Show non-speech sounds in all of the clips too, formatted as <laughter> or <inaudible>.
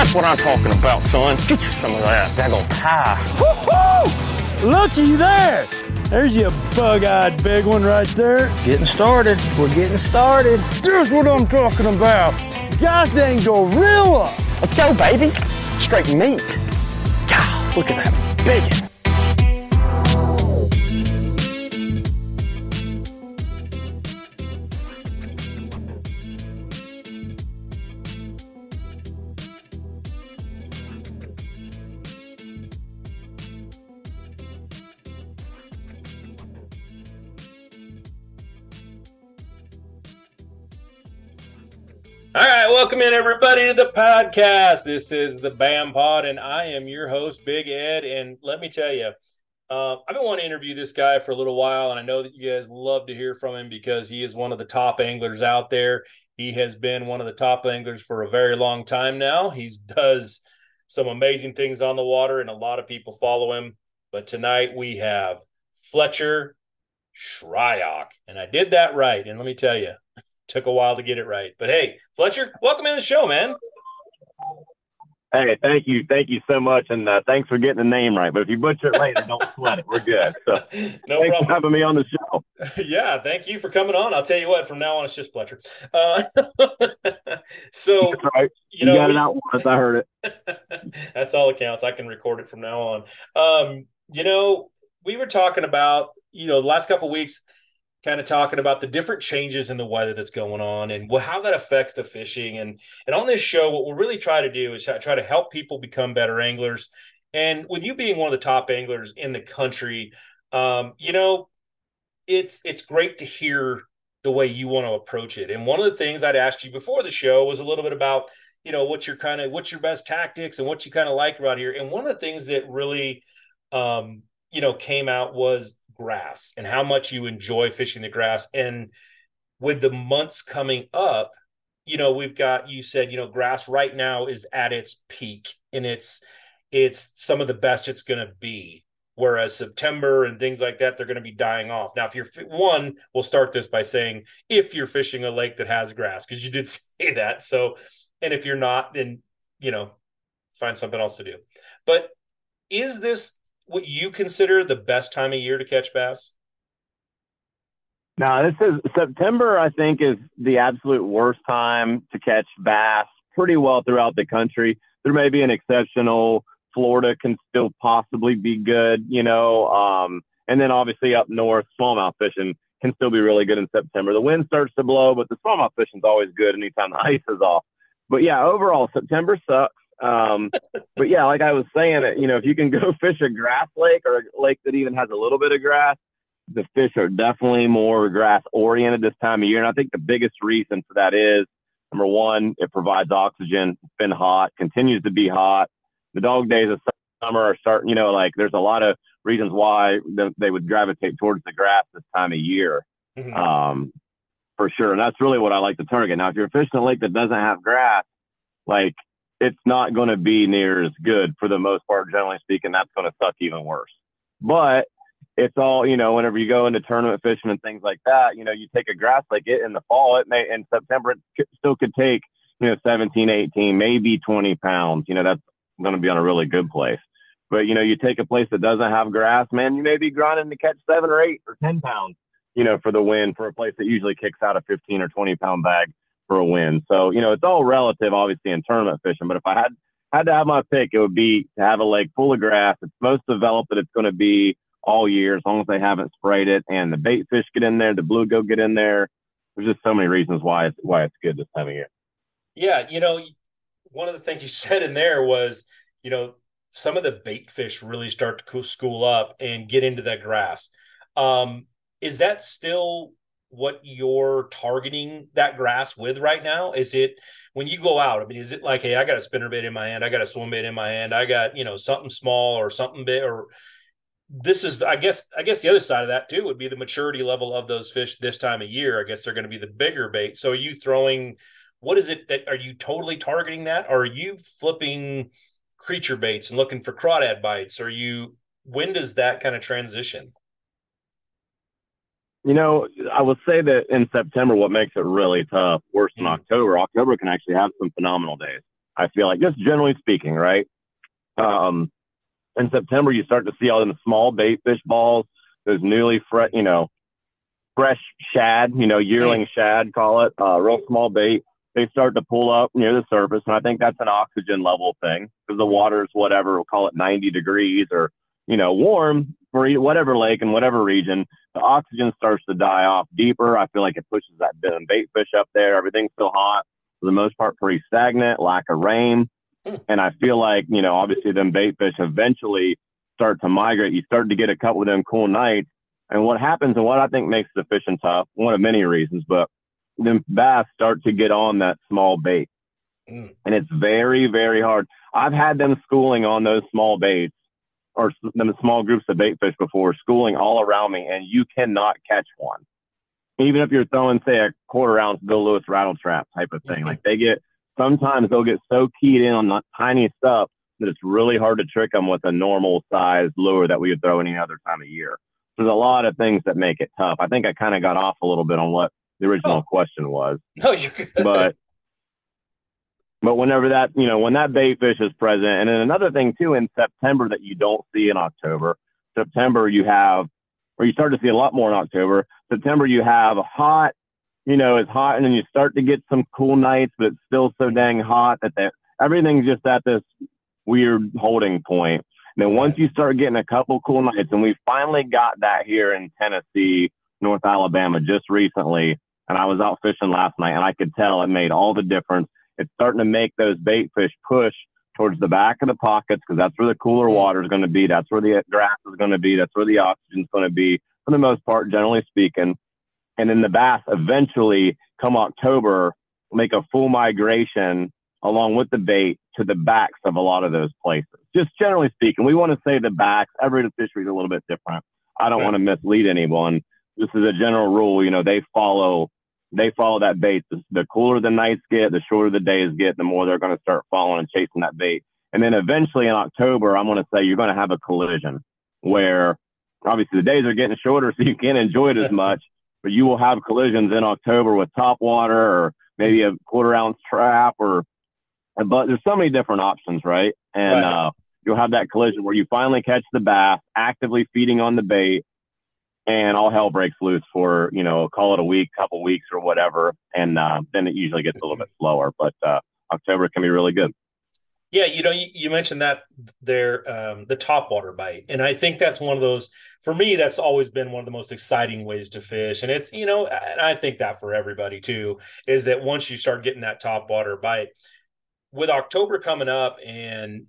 That's what I'm talking about, son. Get you some of that daggone pie. Woo-hoo! Looky there! There's your bug-eyed big one right there. Getting started. We're getting started. Here's what I'm talking about. Gosh dang gorilla! Let's go, baby. Straight meat. God, look at that big welcome in everybody to the podcast. This is the BAM Pod, and I am your host, Big Ed. And let me tell you, uh, I've been wanting to interview this guy for a little while, and I know that you guys love to hear from him because he is one of the top anglers out there. He has been one of the top anglers for a very long time now. He does some amazing things on the water, and a lot of people follow him. But tonight we have Fletcher Shryock, and I did that right. And let me tell you, took a while to get it right. But hey, Fletcher, welcome in the show, man. Hey, thank you, thank you so much, and uh, thanks for getting the name right. But if you butcher it later, don't <laughs> sweat it. We're good. So, <laughs> no thanks problem. for having me on the show. <laughs> yeah, thank you for coming on. I'll tell you what, from now on, it's just Fletcher. Uh, so, right. you You, know, got it out once. I heard it. That's all that counts. I can record it from now on. Um, you know, we were talking about, you know, the last couple of weeks, kind of talking about the different changes in the weather that's going on and how that affects the fishing. And and on this show, what we'll really try to do is try to help people become better anglers. And with you being one of the top anglers in the country, um, you know, it's it's great to hear the way you want to approach it. And one of the things I'd asked you before the show was a little bit about you know what's your kind of what's your best tactics and what you kind of like around here and one of the things that really um you know came out was grass and how much you enjoy fishing the grass. And with the months coming up you know we've got you said you know grass right now is at its peak and it's it's some of the best it's going to be. Whereas september and things like that they're going to be dying off. Now if you're one we'll start this by saying if you're fishing a lake that has grass because you did <laughs> say that. So and if you're not then you know find something else to do. But is this what you consider the best time of year to catch bass Now, this is September. I think is the absolute worst time to catch bass. Pretty well throughout the country. There may be an exceptional. Florida can still possibly be good, you know. Um, and then obviously up north, smallmouth fishing can still be really good in September. The wind starts to blow, but the smallmouth fishing is always good anytime the <laughs> ice is off. But yeah, overall, September sucks. Um, but yeah, like I was saying, you know, if you can go <laughs> fish a grass lake or a lake that even has a little bit of grass, the fish are definitely more grass oriented this time of year. And I think the biggest reason for that is number one, it provides oxygen. It's been hot, continues to be hot. The dog days of summer are starting, you know, like there's a lot of reasons why they would gravitate towards the grass this time of year. Mhm. Um, for sure. And that's really what I like to target. Now, if you're fishing a lake that doesn't have grass, like it's not going to be near as good for the most part, generally speaking. That's going to suck even worse. But it's all, you know, whenever you go into tournament fishing and things like that, you know, you take a grass lake it in the fall, it may, in September, it still could take, you know, 17, 18, maybe 20 pounds. You know, that's going to be on a really good place. But, you know, you take a place that doesn't have grass, man, you may be grinding to catch seven or eight or 10 pounds, you know, for the win for a place that usually kicks out a 15 or 20 pound bag for a win. So, you know, it's all relative, obviously, in tournament fishing. But if I had had to have my pick, it would be to have a lake full of grass. It's most developed that it's going to be all year as long as they haven't sprayed it, and the bait fish get in there, the bluegill get in there. There's just so many reasons why it's why it's good this time of year. Yeah, you know, one of the things you <laughs> said in there was, you know, some of the bait fish really start to school up and get into that grass. Um, is that still what you're targeting that grass with right now? Is it when you go out? I mean, is it like, hey, I got a spinner bait in my hand, I got a swim bait in my hand, I got you know something small or something big, or this is, I guess, I guess the other side of that too would be the maturity level of those fish this time of year. I guess they're going to be the bigger bait. So, are you throwing? What is it that are you totally targeting that? Or are you flipping creature baits and looking for crawdad bites? Are you? When does that kind of transition? You know, I will say that in September, what makes it really tough, worse than Mm. October, October can actually have some phenomenal days. I feel like just generally speaking, right? Um, in September, you start to see all the small bait fish balls, those newly fresh, you know, fresh shad, you know, yearling shad, call it, uh, real small bait. They start to pull up near the surface, and I think that's an oxygen level thing because the water's whatever, we'll call it 90 degrees or you know warm for whatever lake and whatever region. The oxygen starts to die off deeper. I feel like it pushes that bait fish up there. Everything's still hot for the most part, pretty stagnant, lack of rain. Hmm. And I feel like, you know, obviously them bait fish eventually start to migrate. You start to get a couple of them cool nights. And what happens and what I think makes the fishing tough, one of many reasons, but them bass start to get on that small bait. Mm. And it's very, very hard. I've had them schooling on those small baits or them small groups of bait fish before, schooling all around me, and you cannot catch one even if you're throwing, say, a quarter ounce Bill Lewis rattle trap type of thing, like they get sometimes they'll get so keyed in on the tiny stuff that it's really hard to trick them with a normal size lure that we would throw any other time of year. There's a lot of things that make it tough. I think I kind of got off a little bit on what the original oh. question was. No, you're good. But but whenever that you know when that bait fish is present, and then another thing too in September that you don't see in October. September you have or you start to see a lot more in October. September, you have hot, you know, it's hot, and then you start to get some cool nights, but it's still so dang hot that the, everything's just at this weird holding point. And then once you start getting a couple cool nights, and we finally got that here in Tennessee, North Alabama, just recently, and I was out fishing last night, and I could tell it made all the difference. It's starting to make those bait fish push towards the back of the pockets because that's where the cooler water is going to be. That's where the grass is going to be. That's where the oxygen is going to be for the most part, generally speaking. And then the bass eventually, come October, make a full migration along with the bait to the backs of a lot of those places. Just generally speaking, we want to say the backs. Every fishery is a little bit different. I don't want to mislead anyone. This is a general rule. You know, they follow they follow that bait. The, the cooler the nights get, the shorter the days get, the more they're going to start following and chasing that bait. And then eventually in October, I'm going to say you're going to have a collision where obviously the days are getting shorter, <laughs> so you can't enjoy it as <laughs> much. But you will have collisions in October with top water or maybe a quarter ounce trap or, but there's so many different options, right? And right. Uh, you'll have that collision where you finally catch the bass actively feeding on the bait and all hell breaks loose for you know call it a week couple weeks or whatever. And uh, then it usually gets a little bit slower but uh, october can be really good. Yeah you know you, you mentioned that there um, the top water bite. And i think that's one of those for me that's always been one of the most exciting ways to fish. And it's you know and i think that for everybody too is that once you start getting that top water bite with october coming up and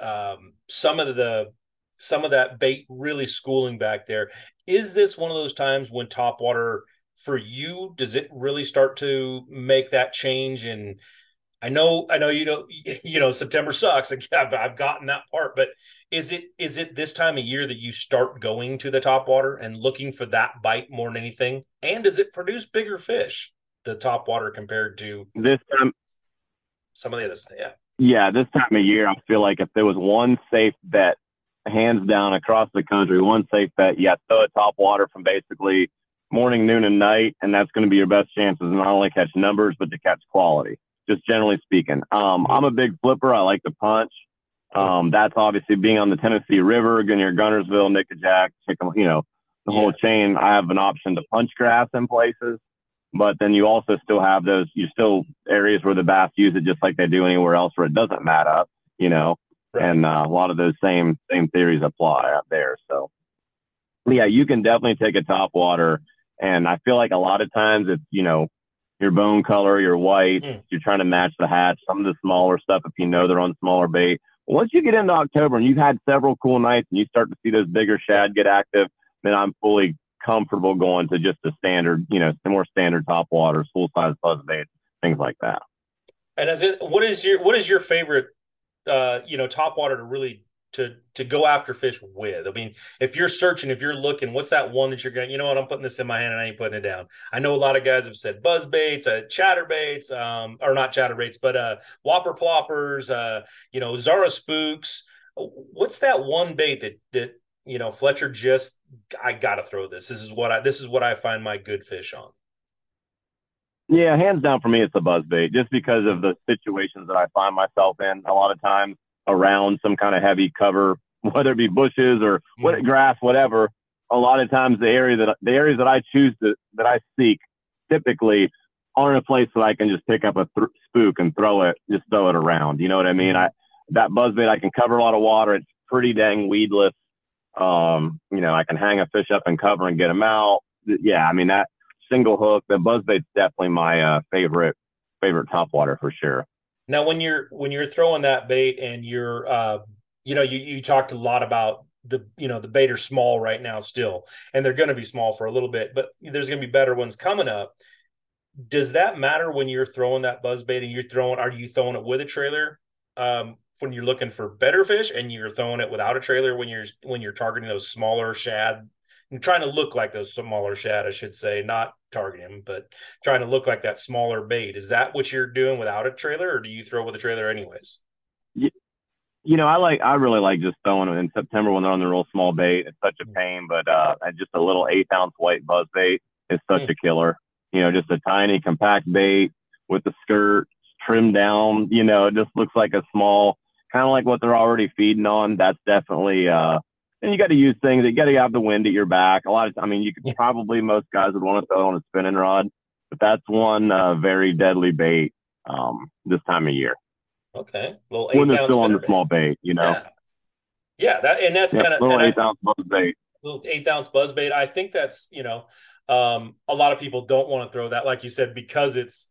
um, some of the some of that bait really schooling back there. Is this one of those times when top water for you does it really start to make that change? And I know I know you know <laughs> you know September sucks. <laughs> I've, I've gotten that part but is it is it this time of year that you start going to the top water and looking for that bite more than anything? And does it produce bigger fish the top water compared to this time some of the other stuff yeah. Yeah this time of year I feel like if there was one safe bet hands down across the country. One safe bet, yeah, throw a top water from basically morning, noon, and night, and that's going to be your best chances not only catch numbers but to catch quality. Just generally speaking, um, I'm a big flipper. I like to punch. Um, that's obviously being on the Tennessee River, near Guntersville, Nickajack, Chicken, you know, the yeah. whole chain. I have an option to punch grass in places, but then you also still have those. You still areas where the bass use it just like they do anywhere else where it doesn't mat up. You know, Right. And uh, a lot of those same same theories apply out there. So, yeah, you can definitely take a top water, and I feel like a lot of times it's you know your bone color, your white, mm. you're trying to match the hatch. Some of the smaller stuff, if you know they're on smaller bait. Once you get into October and you've had several cool nights and you start to see those bigger shad get active, then I'm fully comfortable going to just a standard, you know, more standard top waters, full size buzz bait, things like that. And as it, what is your what is your favorite uh, you know, top water to really to to go after fish with. I mean, if you're searching, if you're looking, what's that one that you're going? to You know what? I'm putting this in my hand and I ain't putting it down. I know a lot of guys have said buzz baits, uh, chatter baits, um, or not chatter baits, but uh, whopper ploppers, uh, you know, Zara spooks. What's that one bait that that you know Fletcher just I gotta throw this. This is what I this is what I find my good fish on. Yeah, hands down for me, it's the buzz bait, just because of the situations that I find myself in a lot of times around some kind of heavy cover, <laughs> whether it be bushes or what Mhm. grass, whatever. A lot of times, the area that the areas that I choose to that I seek typically aren't a place that I can just pick up a th- spook and throw it, just throw it around. You know what I mean? I that buzz bait, I can cover a lot of water. It's pretty dang weedless. Um, you know, I can hang a fish up and cover and get them out. Yeah, I mean that single hook, the buzz bait's definitely my uh, favorite favorite top water for sure. Now, when you're when you're throwing that bait and you're, uh, you know, you you talked a lot about the you know the bait are small right now still, and they're going to be small for a little bit, but there's going to be better ones coming up. Does that matter when you're throwing that buzz bait and you're throwing? Are you throwing it with a trailer? Um, when you're looking for better fish, and you're throwing it without a trailer when you're when you're targeting those smaller shad and trying to look like those smaller shad, I should say, not targeting him, but trying to look like that smaller bait. Is that what you're doing without a trailer, or do you throw with a trailer anyways? You know, I like I really like just throwing them in September when they're on the real small bait. It's such a pain, but uh, just a little eighth ounce white buzz bait is such Mm. a killer. You know, just a tiny compact bait with the skirt trimmed down. You know, it just looks like a small, kind of like what they're already feeding on. That's definitely. uh and you got to use things. You got to have the wind at your back. A lot of, I mean, you could Yeah. probably most guys would want to throw on a spinning rod, but that's one uh, very deadly bait um, this time of year Okay, little when eight they're ounce still on the spinnerbait. small bait. You know, Yeah, yeah, that and that's yeah, kind of little eighth ounce buzz bait. little eighth ounce buzz bait. I think that's you know, um, a lot of people don't want to throw that, like you said, because it's.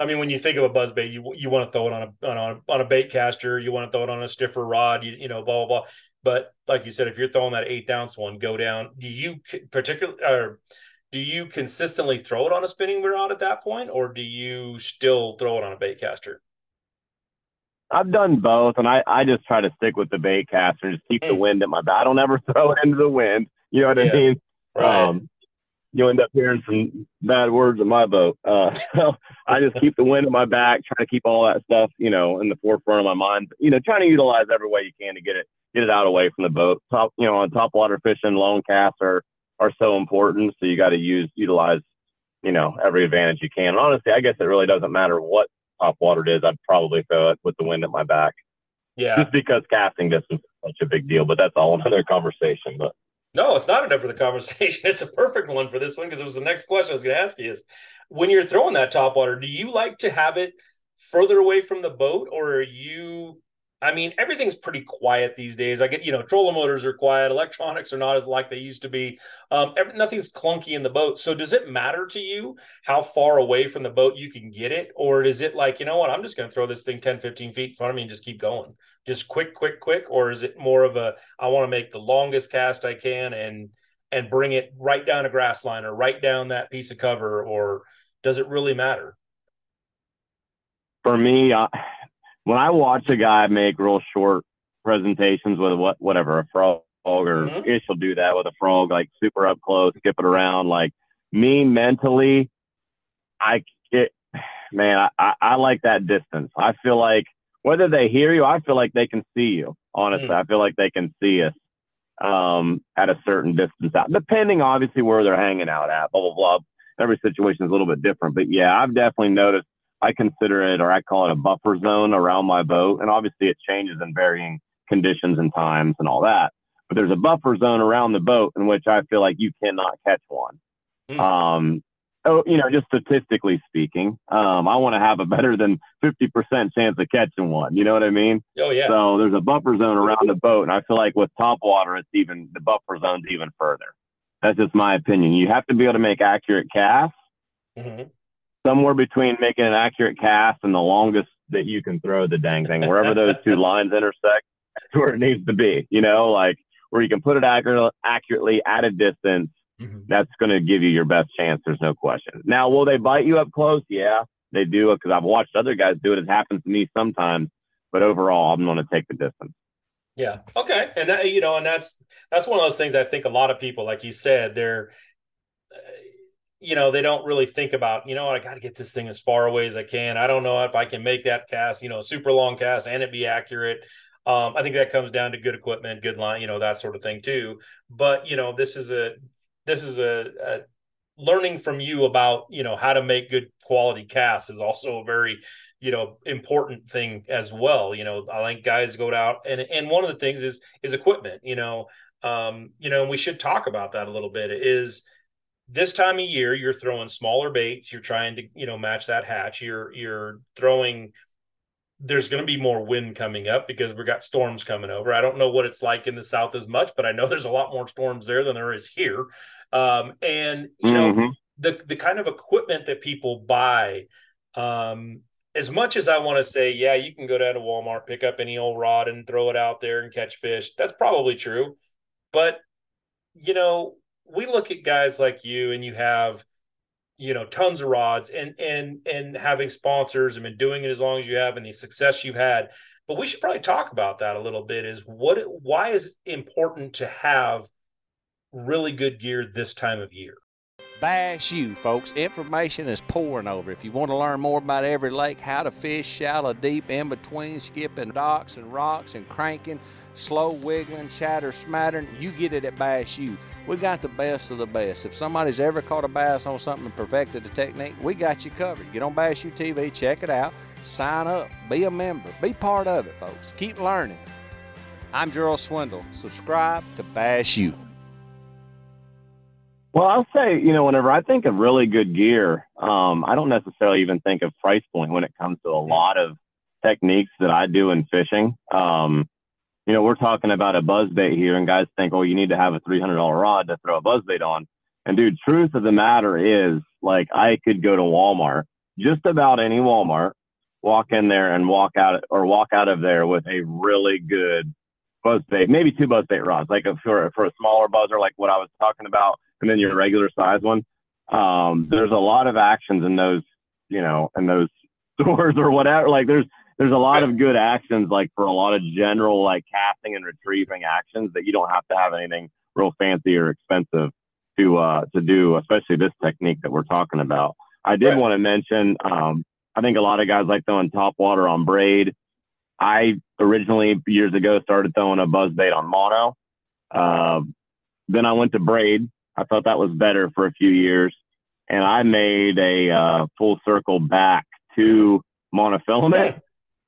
I mean, when you think of a buzz bait, you you want to throw it on a on a on a bait caster, you want to throw it on a stiffer rod, you, you know, blah blah blah. But like you said, if you're throwing that eighth ounce one, go down. Do you particularly or do you consistently throw it on a spinning rod at that point, or do you still throw it on a bait caster? I've done both, and I, I just try to stick with the bait caster and just keep the Mm. wind at my back. I don't ever <laughs> throw it into the wind. You know what Yeah. I mean? Right. Um, you end up hearing some bad words in my boat. Uh, <laughs> so I just keep the wind at my back, trying to keep all that stuff, you know, in the forefront of my mind. You know, trying to utilize every way you can to get it get it out away from the boat. Top, you know, on top water fishing, long casts are are so important. So you got to use utilize, you know, every advantage you can. And honestly, I guess it really doesn't matter what top water it is. I'd probably throw it with the wind at my back, yeah. just because casting distance is such a big deal. But that's all <laughs> another conversation. But No, it's not enough for the conversation. <laughs> It's a perfect one for this one because it was the next question I was going to ask you is when you're throwing that top water, do you like to have it further away from the boat or are you I mean, everything's pretty quiet these days. I get, you know, trolling motors are quiet, electronics are not as like they used to be. Um, every, nothing's clunky in the boat. So does it matter to you how far away from the boat you can get it? Or is it like, you know what, I'm just going to throw this thing 10, 15 feet in front of me and just keep going? Just quick, quick, quick? Or is it more of a, I want to make the longest cast I can and, and bring it right down a grass line or right down that piece of cover? Or does it really matter? for me, I, when I watch a guy make real short presentations with what whatever a frog or Mhm. Ish will do that with a frog, like super up close, skip it around. Like me mentally, I it, man, I, I, like that distance. I feel like whether they hear you, I feel like they can see you. Honestly, Mm. I feel like they can see us um, at a certain distance out, depending obviously where they're hanging out at. Blah blah blah. Every situation is a little bit different, but yeah, I've definitely noticed. I consider it, or I call it a buffer zone around my boat, and obviously it changes in varying conditions and times and all that. But there's a buffer zone around the boat in which I feel like you cannot catch one. Mm. Um, oh, you know, just statistically speaking, um, I want to have a better than 50% chance of catching one. You know what I mean? Oh, yeah. So there's a buffer zone around the boat, and I feel like with top water, it's even the buffer zone's even further. That's just my opinion. You have to be able to make accurate casts. Mhm. Somewhere between making an accurate cast and the longest that you can throw the dang thing, wherever those two <laughs> lines intersect, that's where it needs to be. You know, like where you can put it accurate, accurately at a distance. Mhm. That's going to give you your best chance. There's no question. Now, will they bite you up close? Yeah, they do because I've watched other guys do it. It happens to me sometimes, but overall, I'm going to take the distance. Yeah. Okay. And that, you know, and that's that's one of those things I think a lot of people, like you said, they're, you know, they don't really think about, you know, I got to get this thing as far away as I can. I don't know if I can make that cast, you know, super long cast and it be accurate. Um, I think that comes down to good equipment, good line, you know, that sort of thing too. But you know, this is a this is a, a learning from you about you know how to make good quality casts is also a very you know important thing as well you know i think guys go out and and one of the things is is equipment you know um you know and we should talk about that a little bit is this time of year you're throwing smaller baits you're trying to you know match that hatch you're you're throwing there's going to be more wind coming up because we've got storms coming over i don't know what it's like in the south as much but i know <laughs> there's a lot more storms there than there is here um and you mm-hmm. know the the kind of equipment that people buy um as much as I want to say, yeah, you can go down to Walmart, pick up any old rod and throw it out there and catch fish. That's probably true. But, you know, we look at guys like you and you have, you know, tons of rods and and and having sponsors and been doing it as long as you have and the success you've had. But we should probably talk about that a little bit is what why is it important to have really good gear this time of year? Bass U, folks. Information is pouring over. If you want to learn more about every lake, how to fish shallow, deep, in between, skipping docks and rocks and cranking, slow wiggling, chatter, smattering, you get it at Bass U. We got the best of the best. If somebody's ever caught a bass on something and perfected the technique, we got you covered. Get on Bass U TV, check it out, sign up, be a member, be part of it, folks. Keep learning. I'm Gerald Swindle. Subscribe to Bass U. Well, I'll say, you know, whenever I think of really good gear, um, I don't necessarily even think of price point when it comes to a lot of techniques that I do in fishing. Um, you know, we're talking about a buzz bait here, and guys think, oh, you need to have a $300 rod to throw a buzz bait on. And dude, truth of the matter is, like, I could go to Walmart, just about any Walmart, walk in there and walk out or walk out of there with a really good buzz bait, maybe two buzz bait rods, like a, for for a smaller buzzer, like what I was talking about and then your regular size one. Um, there's a lot of actions in those, you know, in those <laughs> stores or whatever. Like there's there's a lot of good actions like for a lot of general like casting and retrieving actions that you don't have to have anything real fancy or expensive to uh to do, especially this technique that we're talking about. I did right. want to mention um I think a lot of guys like throwing top water on braid. I originally years ago started throwing a buzz bait on mono. Uh, then I went to braid I thought that was better for a few years, and I made a uh, full circle back to monofilament.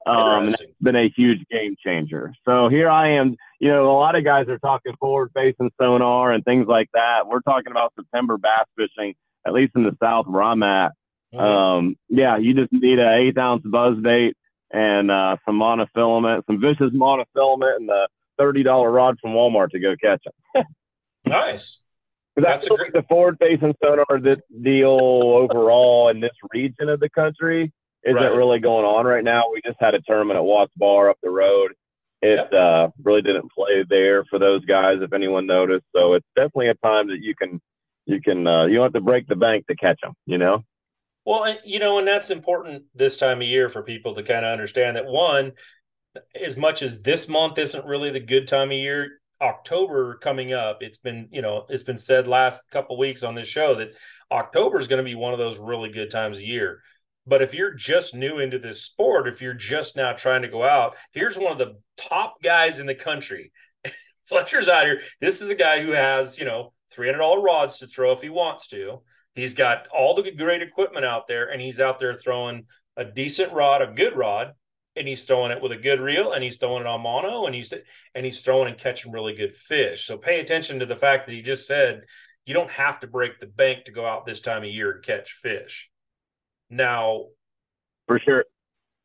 Um, and that's been a huge game changer. So here I am. You know, a lot of guys are talking forward facing sonar and things like that. We're talking about September bass fishing, at least in the south where I'm at. Mm-hmm. Um, yeah, you just need an eighth ounce buzz bait and uh, some monofilament, some vicious monofilament, and the thirty dollar rod from Walmart to go catch them. <laughs> nice. That's, that's great... the forward facing sonar this deal overall in this region of the country isn't right. really going on right now. We just had a tournament at Watts Bar up the road. It yep. uh, really didn't play there for those guys, if anyone noticed. So it's definitely a time that you can you can uh, you don't have to break the bank to catch them. You know. Well, you know, and that's important this time of year for people to kind of understand that one, as much as this month isn't really the good time of year, October coming up, it's been, you know, it's been said last couple weeks on this show that October is going to be one of those really good times of year. But if you're just new into this sport, if you're just now trying to go out, here's one of the top guys in the country. <laughs> Fletcher's out here. This is a guy who has, you know, $300 rods to throw if he wants to. He's got all the great equipment out there, and he's out there throwing a decent rod, a good rod, and he's throwing it with a good reel and he's throwing it on mono and he's and he's throwing and catching really good fish. So pay attention to the fact that he just said you don't have to break the bank to go out this time of year and catch fish. Now, for sure,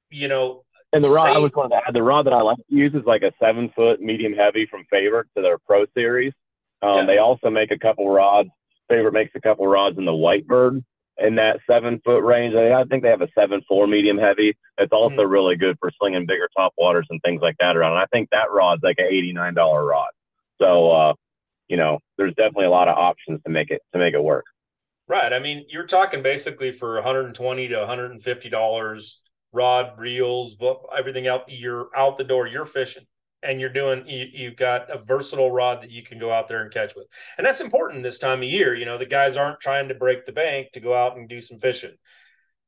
you know, and the rod I was going to add the rod that I like to use is like a seven foot medium heavy from Favorite to their Pro Series. Um, yeah. They also make a couple rods. Favorite makes a couple rods in the Whitebird in that seven foot range. I think they have a seven four medium heavy. It's also mm-hmm. really good for slinging bigger top waters and things like that around. And I think that rod's like an eighty nine dollar rod. So uh, you know, there's definitely a lot of options to make it to make it work. Right. I mean, you're talking basically for 120 to 150 dollars rod, reels, everything out. You're out the door. You're fishing and you're doing you, you've got a versatile rod that you can go out there and catch with and that's important this time of year you know the guys aren't trying to break the bank to go out and do some fishing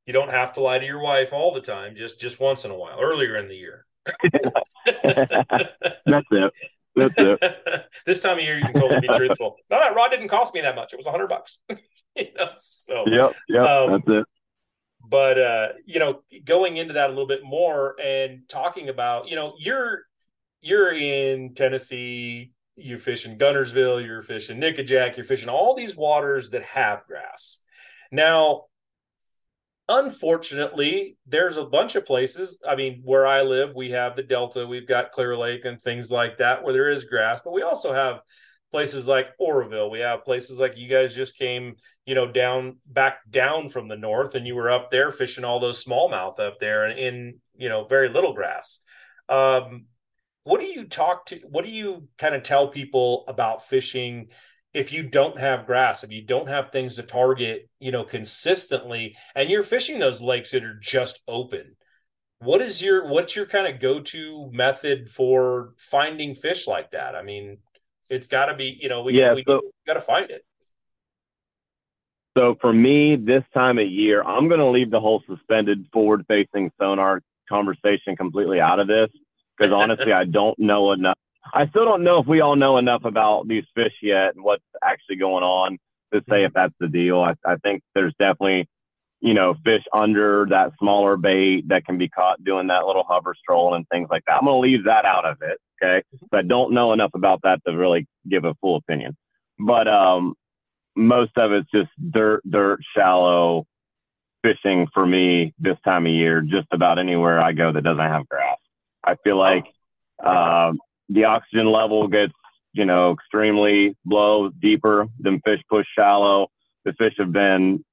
you don't have to lie to your wife all the time just just once in a while earlier in the year <laughs> that's it That's it. <laughs> this time of year, you can totally be truthful. <laughs> No, that rod didn't cost me that much. It was a hundred bucks. <laughs> you know, so Yep, yep, Um, that's it. but uh you know going into that a little bit more and talking about you know you're you're in tennessee you're fishing Guntersville you're fishing nickajack you're fishing all these waters that have grass now unfortunately there's a bunch of places i mean where i live we have the delta we've got clear lake and things like that where there is grass but we also have places like oroville. We have places like you guys just came you know down back down from the north and you were up there fishing all those smallmouth up there and in you know very little grass. Um what do you talk to what do you kind of tell people about fishing if you don't have grass if you don't have things to target you know consistently and you're fishing those lakes that are just open what is your what's your kind of go-to method for finding fish like that i mean it's got to be you know we, Yeah, we so- got to find it So for me, this time of year, I'm going to leave the whole suspended forward facing sonar conversation completely out of this because honestly, I don't know enough. I still don't know if we all know enough about these fish yet and what's actually going on to say if that's the deal. I, I think there's definitely, you know, fish under that smaller bait that can be caught doing that little hover stroll and things like that. I'm going to leave that out of it. Okay. So I don't know enough about that to really give a full opinion. But um, most of it's just dirt, dirt, shallow fishing for me this time of year, just about anywhere I go that doesn't have grass. I feel like um, the oxygen level gets, you know, extremely low, deeper than fish push shallow. The fish have been,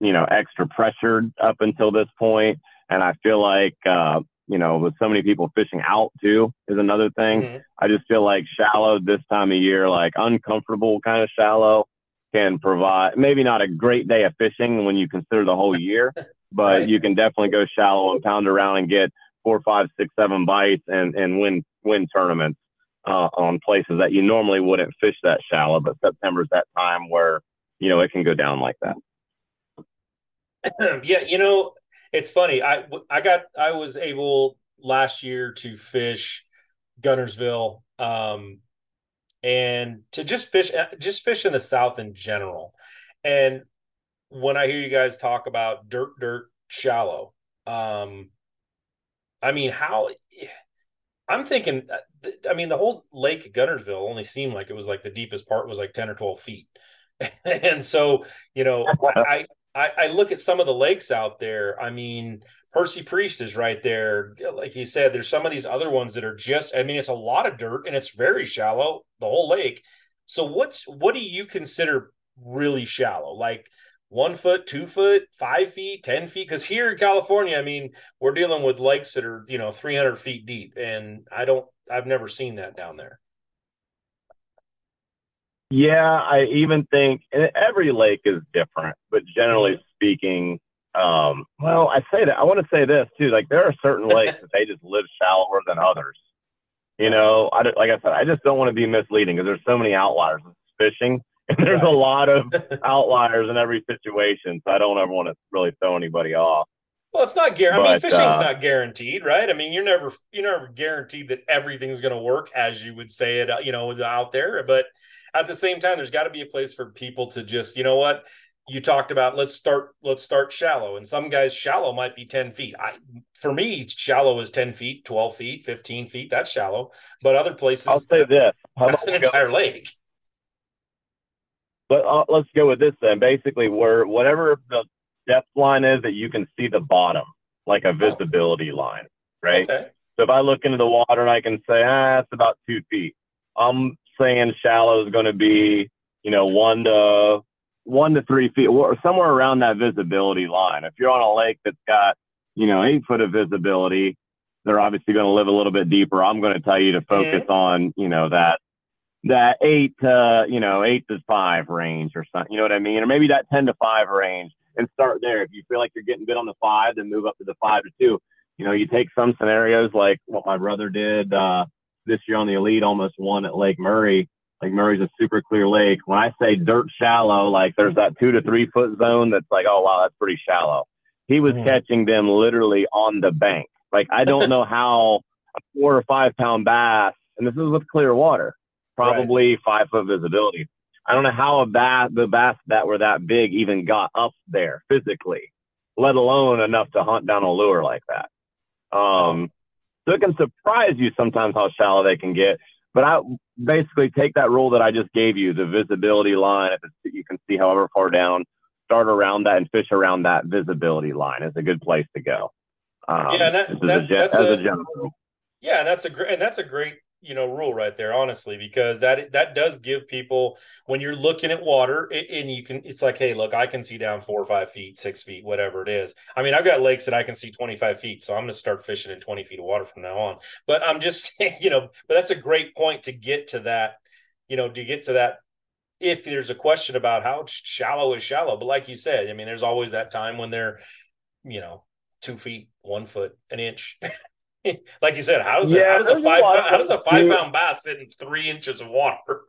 you know, extra pressured up until this point, and I feel like, uh, you know, with so many people fishing out too is another thing. Mhm. I just feel like shallow this time of year, like uncomfortable kind of shallow, can provide maybe not a great day of fishing when you consider the whole year, <laughs> but Right. you can definitely go shallow and pound around and get four, five, six, seven bites and and win win tournaments uh, on places that you normally wouldn't fish that shallow. But September's that time where you know it can go down like that. <clears throat> yeah, you know, it's funny. I I got I was able last year to fish Guntersville, um, and to just fish just fish in the South in general. And when I hear you guys talk about dirt, dirt, shallow, um, I mean, how? I'm thinking. Uh, I mean, the whole Lake Guntersville only seemed like it was like the deepest part was like ten or twelve feet, <laughs> and so you know, <laughs> I, I I look at some of the lakes out there. I mean, Percy Priest is right there. Like you said, there's some of these other ones that are just. I mean, it's a lot of dirt and it's very shallow. The whole lake. So what's what do you consider really shallow? Like one foot, two foot, five feet, ten feet? Because here in California, I mean, we're dealing with lakes that are you know 300 feet deep, and I don't. I've never seen that down there. Yeah, I even think every lake is different, but generally speaking, um, well, I say that I want to say this too. Like there are certain lakes that they just live shallower than others. You know, I like I said, I just don't want to be misleading because there's so many outliers with fishing, and <laughs> there's a lot of <laughs> outliers in every situation. So I don't ever want to really throw anybody off. Well, it's not guaranteed. I mean, fishing's uh, not guaranteed, right? I mean, you're never you're never guaranteed that everything's going to work as you would say it, uh, you know, out there. But at the same time, there's got to be a place for people to just, you know, what you talked about. Let's start. Let's start shallow. And some guys, shallow might be ten feet. I, for me, shallow is ten feet, twelve feet, fifteen feet. That's shallow. But other places, I'll say that's- this: How That's an go- entire lake. But uh, let's go with this then. Basically, where whatever the depth line is that you can see the bottom, like a visibility line, right? Okay. So if I look into the water and I can say, ah, it's about two feet, I'm saying shallow is going to be, you know, one to one to three feet, or somewhere around that visibility line. If you're on a lake that's got, you know, eight foot of visibility, they're obviously going to live a little bit deeper. I'm going to tell you to focus on, you know, that that eight to, you know, eight to five range or something. You know what I mean? Or maybe that ten to five range, and start there. If you feel like you're getting bit on the five, then move up to the five to two you know, you take some scenarios like what my brother did uh, this year on the Elite, almost won at Lake Murray. Lake Murray's a super clear lake. When I say dirt shallow, like there's that two to three foot zone that's like, oh wow, that's pretty shallow. He was Mhm. catching them literally on the bank. Like I don't <laughs> know how a four or five pound bass and this is with clear water, probably five foot visibility. I don't know how a bass, the bass that were that big even got up there physically, let alone enough to hunt down a lure like that. Um, so it can surprise you sometimes how shallow they can get. But I basically take that rule that I just gave you, the visibility line. If it's, you can see however far down, start around that and fish around that visibility line is a good place to go. Um, Yeah, that- that- a that's as a- a general. Yeah, and that's a great and that's a great you know rule right there, honestly, because that that does give people when you're looking at water it, and you can it's like, hey, look, I can see down four or five feet, six feet, whatever it is. I mean, I've got lakes that I can see 25 feet, so I'm going to start fishing in 20 feet of water from now on. But I'm just <laughs> saying, you know, but that's a great point to get to that, you know, to get to that. If there's a question about how shallow is shallow, but like you said, I mean, there's always that time when they're, you know, two feet, one foot, an inch. <laughs> <laughs> like you said, how does a, Yeah, how does a there's a pound, how does a five pound bass sit in three inches of water?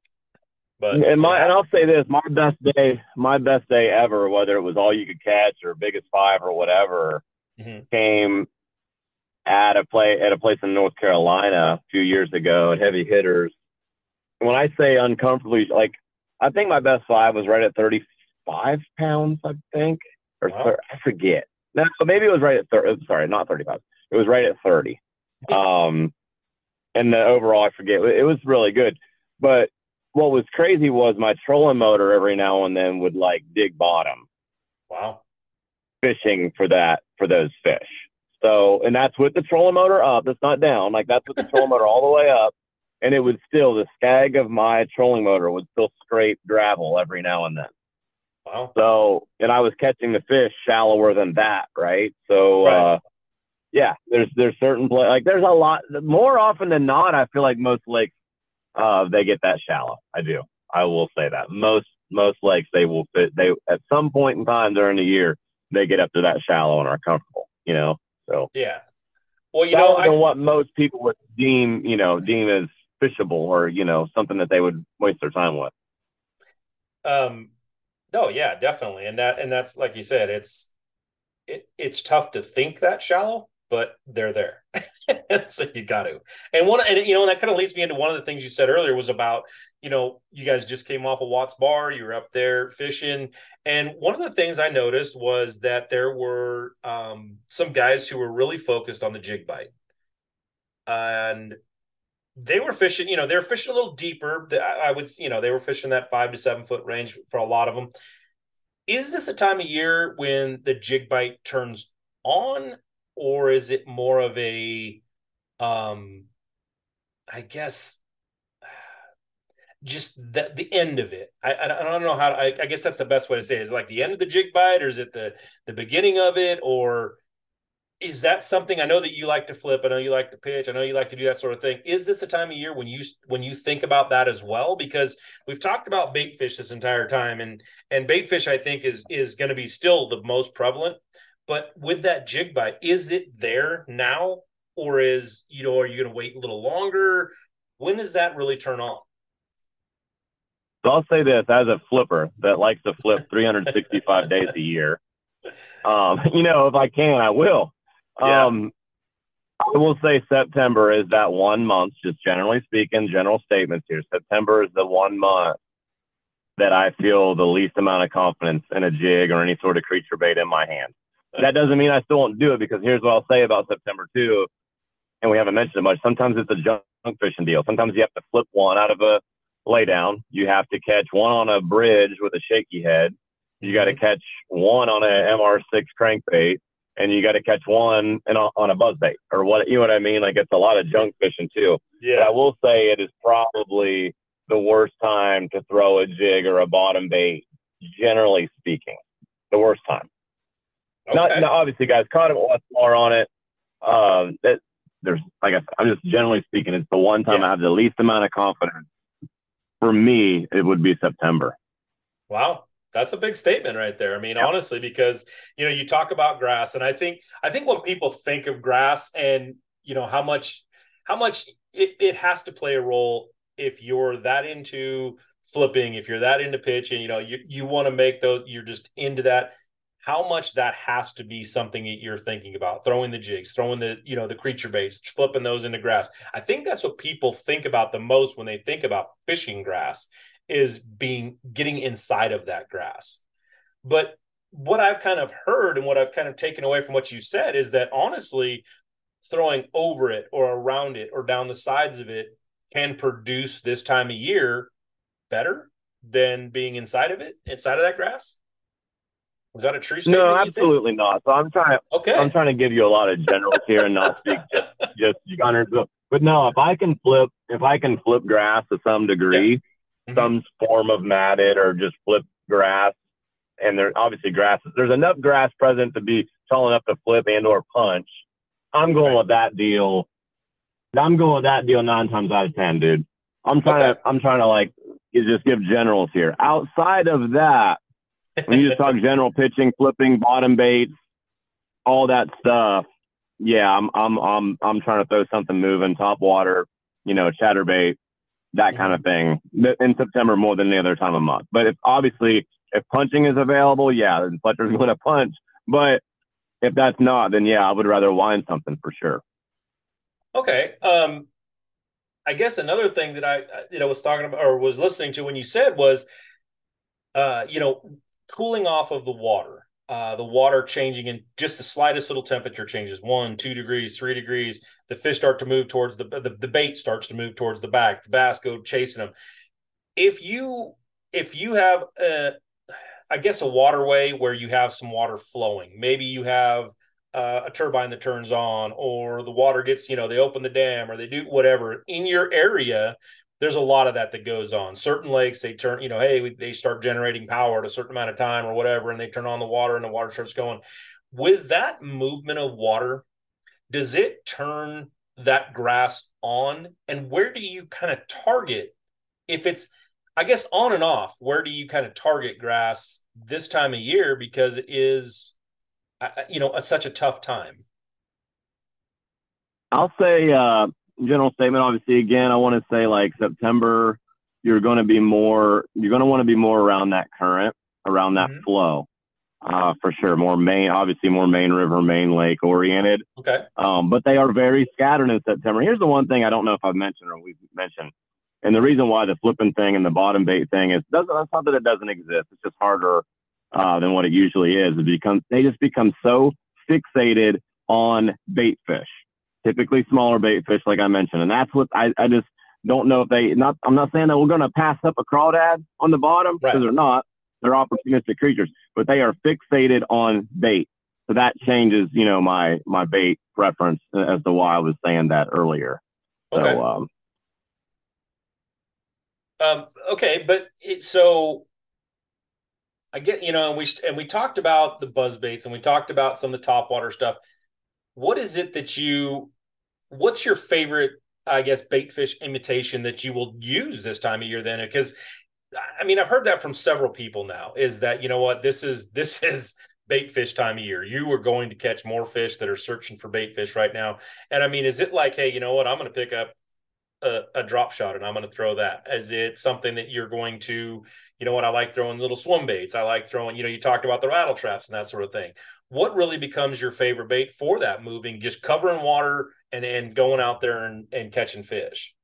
<laughs> but and my yeah. and I'll say this, my best day, my best day ever, whether it was all you could catch or biggest five or whatever, Mhm. came at a play at a place in North Carolina a few years ago at Heavy Hitters. When I say uncomfortably, like I think my best five was right at thirty five pounds, I think, or Wow. I forget. No, maybe it was right at thirty. Sorry, not thirty five. It was right at thirty. Um, and the overall, I forget. It was really good, but what was crazy was my trolling motor every now and then would like dig bottom wow. fishing for that for those fish. So and that's with the trolling motor up. It's not down. Like that's with the trolling motor all the way up. And it would still the skag of my trolling motor would still scrape gravel every now and then. Wow. So and I was catching the fish shallower than that, right? So Right. uh yeah, there's there's certain pla like there's a lot more often than not, I feel like most lakes uh they get that shallow. I do. I will say that. Most most lakes they will fit they at some point in time during the year they get up to that shallow and are comfortable, you know. So Yeah. Well, you know, I, what most people would deem, you know, deem as fishable or, you know, something that they would waste their time with. um, no, yeah, definitely, and that and that's like you said, it's it it's tough to think that shallow, but they're there, <laughs> so you got to. And one, and you know, and that kind of leads me into one of the things you said earlier was about you know you guys just came off of Watts Bar, you were up there fishing, and one of the things I noticed was that there were um, some guys who were really focused on the jig bite, and they were fishing, you know, they're fishing a little deeper. I would, you know, they were fishing that five to seven foot range for a lot of them. Is this a time of year when the jig bite turns on, or is it more of a, um, I guess, <sighs> just the the end of it? I I don't know how. I, I guess that's the best way to say it. Is it like the end of the jig bite, or is it the the beginning of it, or is that something I know that you like to flip? I know you like to pitch. I know you like to do that sort of thing. Is this a time of year when you when you think about that as well? Because we've talked about bait fish this entire time, and and bait fish I think is is going to be still the most prevalent. But with that jig bite, is it there now, or is you know are you going to wait a little longer? When does that really turn on? So I'll say this as a flipper that likes to flip <laughs> 365 days a year. Um, <laughs> you know, if I can, I will. Yeah. Um, I will say September is that one month, just generally speaking, general statements here. September is the one month that I feel the least amount of confidence in a jig or any sort of creature bait in my hand. That doesn't mean I still won't do it because here's what I'll say about September too, and we haven't mentioned it much. Sometimes it's a junk fishing deal. Sometimes you have to flip one out of a laydown. You have to catch one on a bridge with a shaky head. You got to mm-hmm. catch one on a MR6 crankbait, and you got to catch one in a, on a buzzbait or what you know what I mean. Like it's a lot of junk fishing too. But I will say it is probably the worst time to throw a jig or a bottom bait, generally speaking. The worst time. Not, okay. not obviously, guys, caught him more on it. Um, that there's, like I, I'm just generally speaking, it's the one time Yeah. I have the least amount of confidence. For me, it would be September. Wow. That's a big statement right there. I mean, honestly, because you know, you talk about grass, and I think I think when people think of grass and you know how much how much it, it has to play a role if you're that into flipping, if you're that into pitching, you know, you you want to make those, you're just into that. How much that has to be something that you're thinking about throwing the jigs throwing the you know the creature baits flipping those into grass. I think that's what people think about the most when they think about fishing grass is being getting inside of that grass. But what i've kind of heard and what i've kind of taken away from what you said is that honestly throwing over it or around it or down the sides of it can produce this time of year better than being inside of it inside of that grass was that a true statement? No, absolutely not. So I'm trying to okay. I'm trying to give you a lot of generals here and not speak <laughs> just just hundreds. But no, if I can flip if I can flip grass to some degree, yeah. mm-hmm. some form of matted or just flip grass, and there obviously grass there's enough grass present to be tall enough to flip and or punch. I'm going with that deal. I'm going with that deal nine times out of ten, dude. I'm trying okay. to I'm trying to like just give generals here. Outside of that, when you just talk general pitching, flipping, bottom baits, all that stuff, yeah, I'm I'm I'm I'm trying to throw something moving, top water, you know, chatterbait, that kind of thing in September more than any other time of month. But if obviously if punching is available, yeah, then Fletcher's <laughs> going to punch. But if that's not, then yeah, I would rather wind something for sure. Okay. Um, I guess another thing that I you know was talking about or was listening to when you said was, uh, you know, cooling off of the water. Uh, the water changing in just the slightest little temperature changes one, two degrees, three degrees. The fish start to move towards the, the the bait starts to move towards the back. The bass go chasing them. If you if you have a, I guess a waterway where you have some water flowing, maybe you have uh, a turbine that turns on, or the water gets you know they open the dam or they do whatever in your area there's a lot of that that goes on. Certain lakes, they turn, you know, hey, they start generating power at a certain amount of time or whatever, and they turn on the water and the water starts going. With that movement of water, does it turn that grass on? And where do you kind of target if it's, I guess, on and off? Where do you kind of target grass this time of year because it is, you know, a, such a tough time? I'll say uh, general statement, obviously, again, I want to say like September, you're going to be more, you're going to want to be more around that current, around that mm-hmm. flow, uh, for sure. More main, obviously, more main river, main lake oriented. Okay. Um, but they are very scattered in September. Here's the one thing I don't know if I've mentioned or we've mentioned. And the reason why the flipping thing and the bottom bait thing is doesn't that's not that it doesn't exist. It's just harder uh, than what it usually is. It becomes they just become so fixated on bait fish typically smaller bait fish, like I mentioned. And that's what I, I just don't know if they, not, I'm not saying that we're going to pass up a crawdad on the bottom because right. they're not. They're opportunistic creatures, but they are fixated on bait. So that changes, you know, my, my bait preference as to why I was saying that earlier. Okay. So, um, um, okay, but it, so I get, you know, and we and we talked about the buzz baits and we talked about some of the top water stuff. What is it that you what's your favorite I guess bait fish imitation that you will use this time of year then because I mean I've heard that from several people now is that you know what this is this <laughs> is bait fish time of year you are going to catch more fish that are searching for bait fish right now and I mean is it like hey you know what I'm going to pick up a, a, drop shot and I'm going to throw that? Is it something that you're going to, you know what, I like throwing little swim baits. I like throwing, you know, you talked about the rattle traps and that sort of thing. What really becomes your favorite bait for that moving, just covering water and, and going out there and, and catching fish?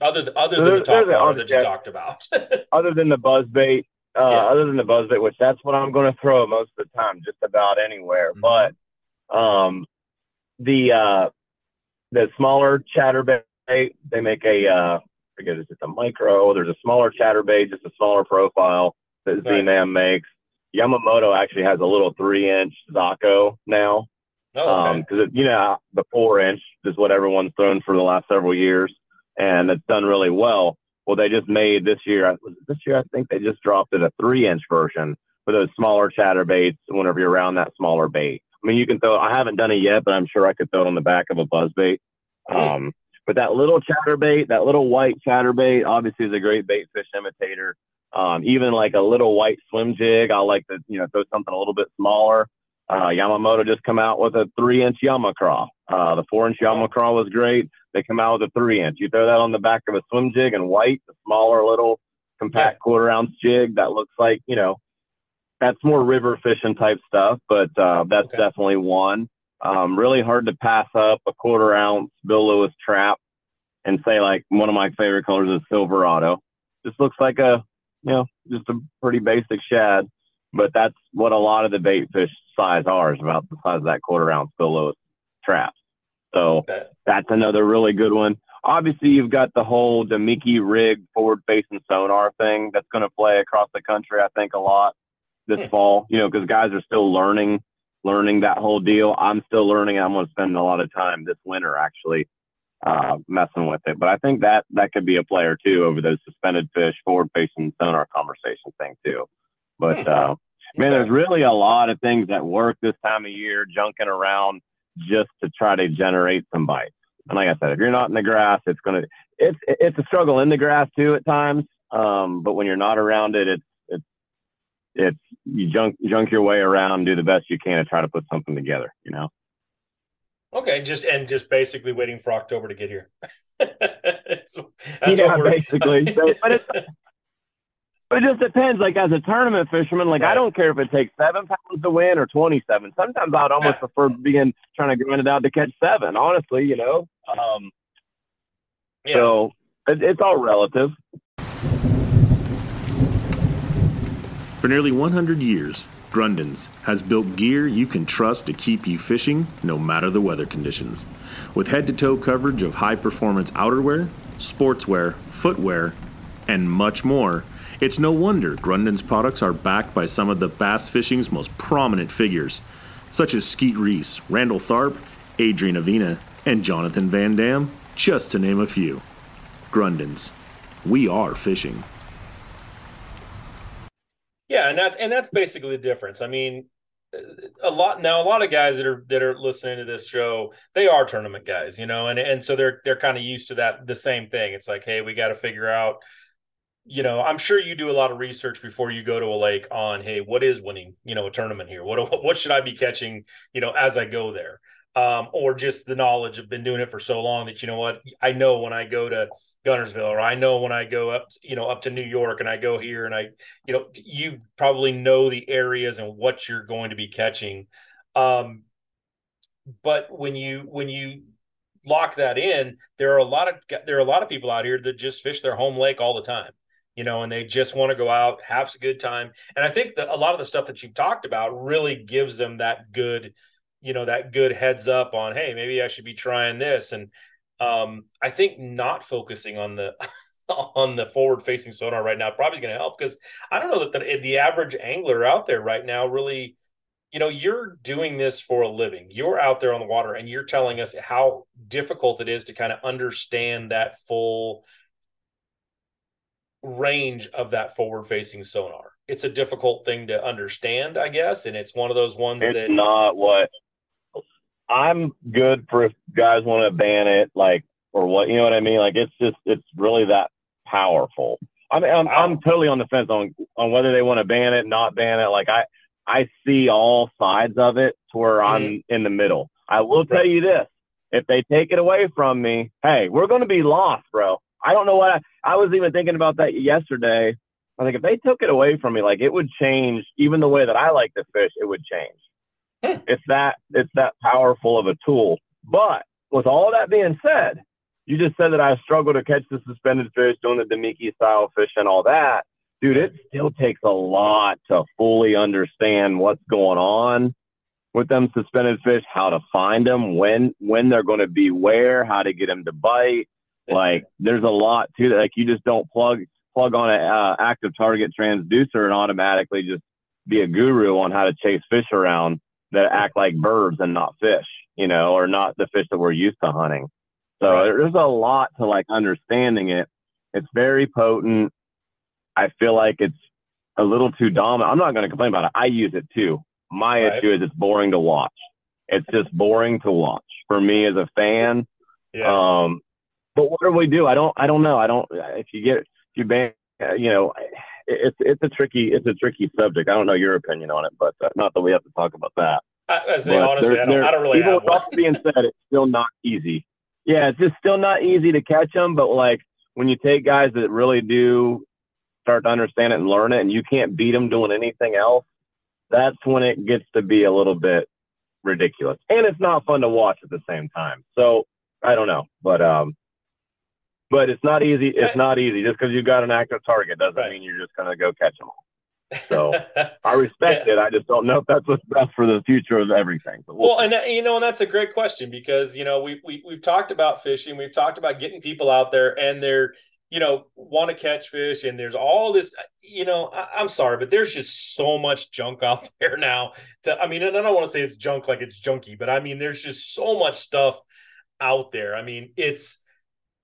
Other, th- other than the top water that you talked about. <laughs> other than the buzz bait, uh, yeah. other than the buzz bait, which that's what I'm going to throw most of the time, just about anywhere. Mm-hmm. But um, the uh, the smaller chatterbait they they make a uh, I forget is it a micro? There's a smaller chatterbait, just a smaller profile that right. Z-Man makes. Yamamoto actually has a little three inch Zako now. Oh, okay. Because um, you know the four inch is what everyone's thrown for the last several years, and it's done really well. Well, they just made this year. This year, I think they just dropped it a three inch version for those smaller chatterbaits. Whenever you're around that smaller bait, I mean, you can throw. I haven't done it yet, but I'm sure I could throw it on the back of a buzz bait. Um, but that little chatterbait, that little white chatterbait, obviously is a great bait fish imitator. Um, even like a little white swim jig, I like to you know throw something a little bit smaller. Uh, Yamamoto just come out with a three inch Yamacraw. Uh, the four inch Yamacraw was great. They come out with a three inch. You throw that on the back of a swim jig in white, the smaller little compact quarter ounce jig that looks like you know that's more river fishing type stuff, but uh, that's Okay. definitely one. Um, really hard to pass up a quarter ounce Bill Lewis trap and say like one of my favorite colors is Silverado. Just looks like a you know just a pretty basic shad, but that's what a lot of the bait fish size are is about the size of that quarter ounce Lewis traps. So Okay. that's another really good one. Obviously, you've got the whole Damiki rig forward facing sonar thing that's going to play across the country, I think, a lot this Hmm. fall, you know, because guys are still learning, learning that whole deal. I'm still learning. I'm going to spend a lot of time this winter actually uh, messing with it. But I think that that could be a player too over those suspended fish, forward facing sonar conversation thing too. But uh, man, there's really a lot of things that work this time of year, junking around just to try to generate some bites. And like I said, if you're not in the grass, it's gonna it's it's a struggle in the grass too at times. Um, but when you're not around it, it's it's it's you junk junk your way around, do the best you can to try to put something together. You know. Okay, just and just basically waiting for October to get here. that's <laughs> that's yeah, what basically. So, but it's but it just depends. Like as a tournament fisherman, like I don't care if it takes seven pounds to win or twenty-seven. Sometimes I'd almost Yeah. prefer being trying to grind it out to catch seven. Honestly, you know. Um, yeah. So it, it's all relative. For nearly 100 years, Grundens has built gear you can trust to keep you fishing no matter the weather conditions. With head to toe coverage of high performance outerwear, sportswear, footwear, and much more, it's no wonder Grundens products are backed by some of the bass fishing's most prominent figures, such as Skeet Reese, Randall Tharp, Adrian Avena, and Jonathan VanDam, just to name a few. Grundens. We are fishing. Yeah, and that's and that's basically the difference. I mean, a lot now. A lot of guys that are that are listening to this show, they are tournament guys, you know, and and so they're they're kind of used to that the same thing. It's like, hey, we got to figure out. You know, I'm sure you do a lot of research before you go to a lake on, hey, what is winning? You know, a tournament here. What what should I be catching? You know, as I go there, um, or just the knowledge of been doing it for so long that you know what I know when I go to Guntersville, or I know when I go up, you know, up to New York, and I go here, and I you know you probably know the areas and what you're going to be catching um but when you when you lock that in there are a lot of there are a lot of people out here that just fish their home lake all the time you know and they just want to go out have a good time and i think that a lot of the stuff that you've talked about really gives them that good you know that good heads up on hey maybe i should be trying this and um i think not focusing on the <laughs> on the forward facing sonar right now probably is going to help because I don't know that the, the average angler out there right now really, you know, you're doing this for a living. You're out there on the water and you're telling us how difficult it is to kind of understand that full range of that forward facing sonar. It's a difficult thing to understand, I guess. And it's one of those ones It's that, not what I'm good for if guys want to ban it, like or what you know what I mean. Like it's just it's really that powerful. I mean, I'm, I'm totally on the fence on on whether they want to ban it, not ban it. Like I I see all sides of it to where I'm mm-hmm. in the middle. I will tell you this: if they take it away from me, hey, we're going to be lost, bro. I don't know what I, I was even thinking about that yesterday. I think if they took it away from me, like it would change even the way that I like to fish. It would change. It's that it's that powerful of a tool. But with all that being said, you just said that I struggle to catch the suspended fish, doing the Damiki style fish and all that. Dude, it still takes a lot to fully understand what's going on with them suspended fish, how to find them, when when they're going to be where, how to get them to bite. Like there's a lot to that. Like you just don't plug plug on an uh, active target transducer and automatically just be a guru on how to chase fish around that act like birds and not fish, you know, or not the fish that we're used to hunting. So Right. there's a lot to like understanding it. It's very potent. I feel like it's a little too dominant. I'm not going to complain about it. I use it too. My Right. issue is it's boring to watch. It's just boring to watch for me as a fan. yeah. Um, but what do we do? I don't. I don't know. I don't. If you get if you ban, uh, you know, it's it's a tricky it's a tricky subject. I don't know your opinion on it, but uh, not that we have to talk about that. I, I say, honestly, I don't, I don't really even with all that being said, it's still not easy. Yeah, it's just still not easy to catch them. But like when you take guys that really do start to understand it and learn it, and you can't beat them doing anything else, that's when it gets to be a little bit ridiculous. And it's not fun to watch at the same time. So I don't know. But um but it's not easy. It's not easy. Just because you've got an active target doesn't Right. mean you're just gonna go catch them all. So <laughs> I respect it. I just don't know if that's what's best for the future of everything. But we'll Well, and uh, you know, and that's a great question because you know we we we've talked about fishing, we've talked about getting people out there, and they're you know want to catch fish, and there's all this. You know, I, I'm sorry, but there's just so much junk <laughs> out there now. To I mean, and I don't want to say it's junk like it's junky, but I mean, there's just so much stuff out there. I mean, it's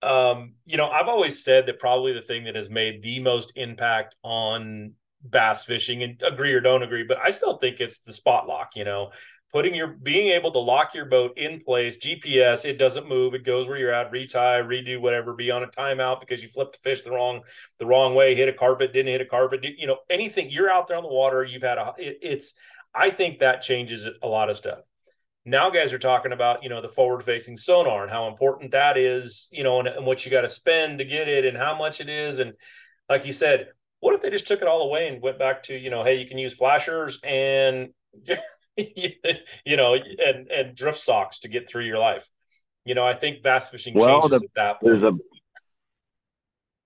um, you know, I've always said that probably the thing that has made the most impact on bass fishing, and agree or don't agree, but I still think it's the spot lock. You know, putting your being able to lock your boat in place, GPS, it doesn't move, it goes where you're at, retie, redo whatever, be on a timeout because you flipped the fish the wrong the wrong way, hit a carpet, didn't hit a carpet, you know, anything. You're out there on the water, you've had a. It, it's. I think that changes a lot of stuff now guys are talking about you know the forward facing sonar and how important that is you know and, and what you got to spend to get it and how much it is. And like you said what if they just took it all away and went back to you know hey you can use flashers and <laughs> you know and and drift socks to get through your life? You know i think bass fishing Well, changes the- at that point there's a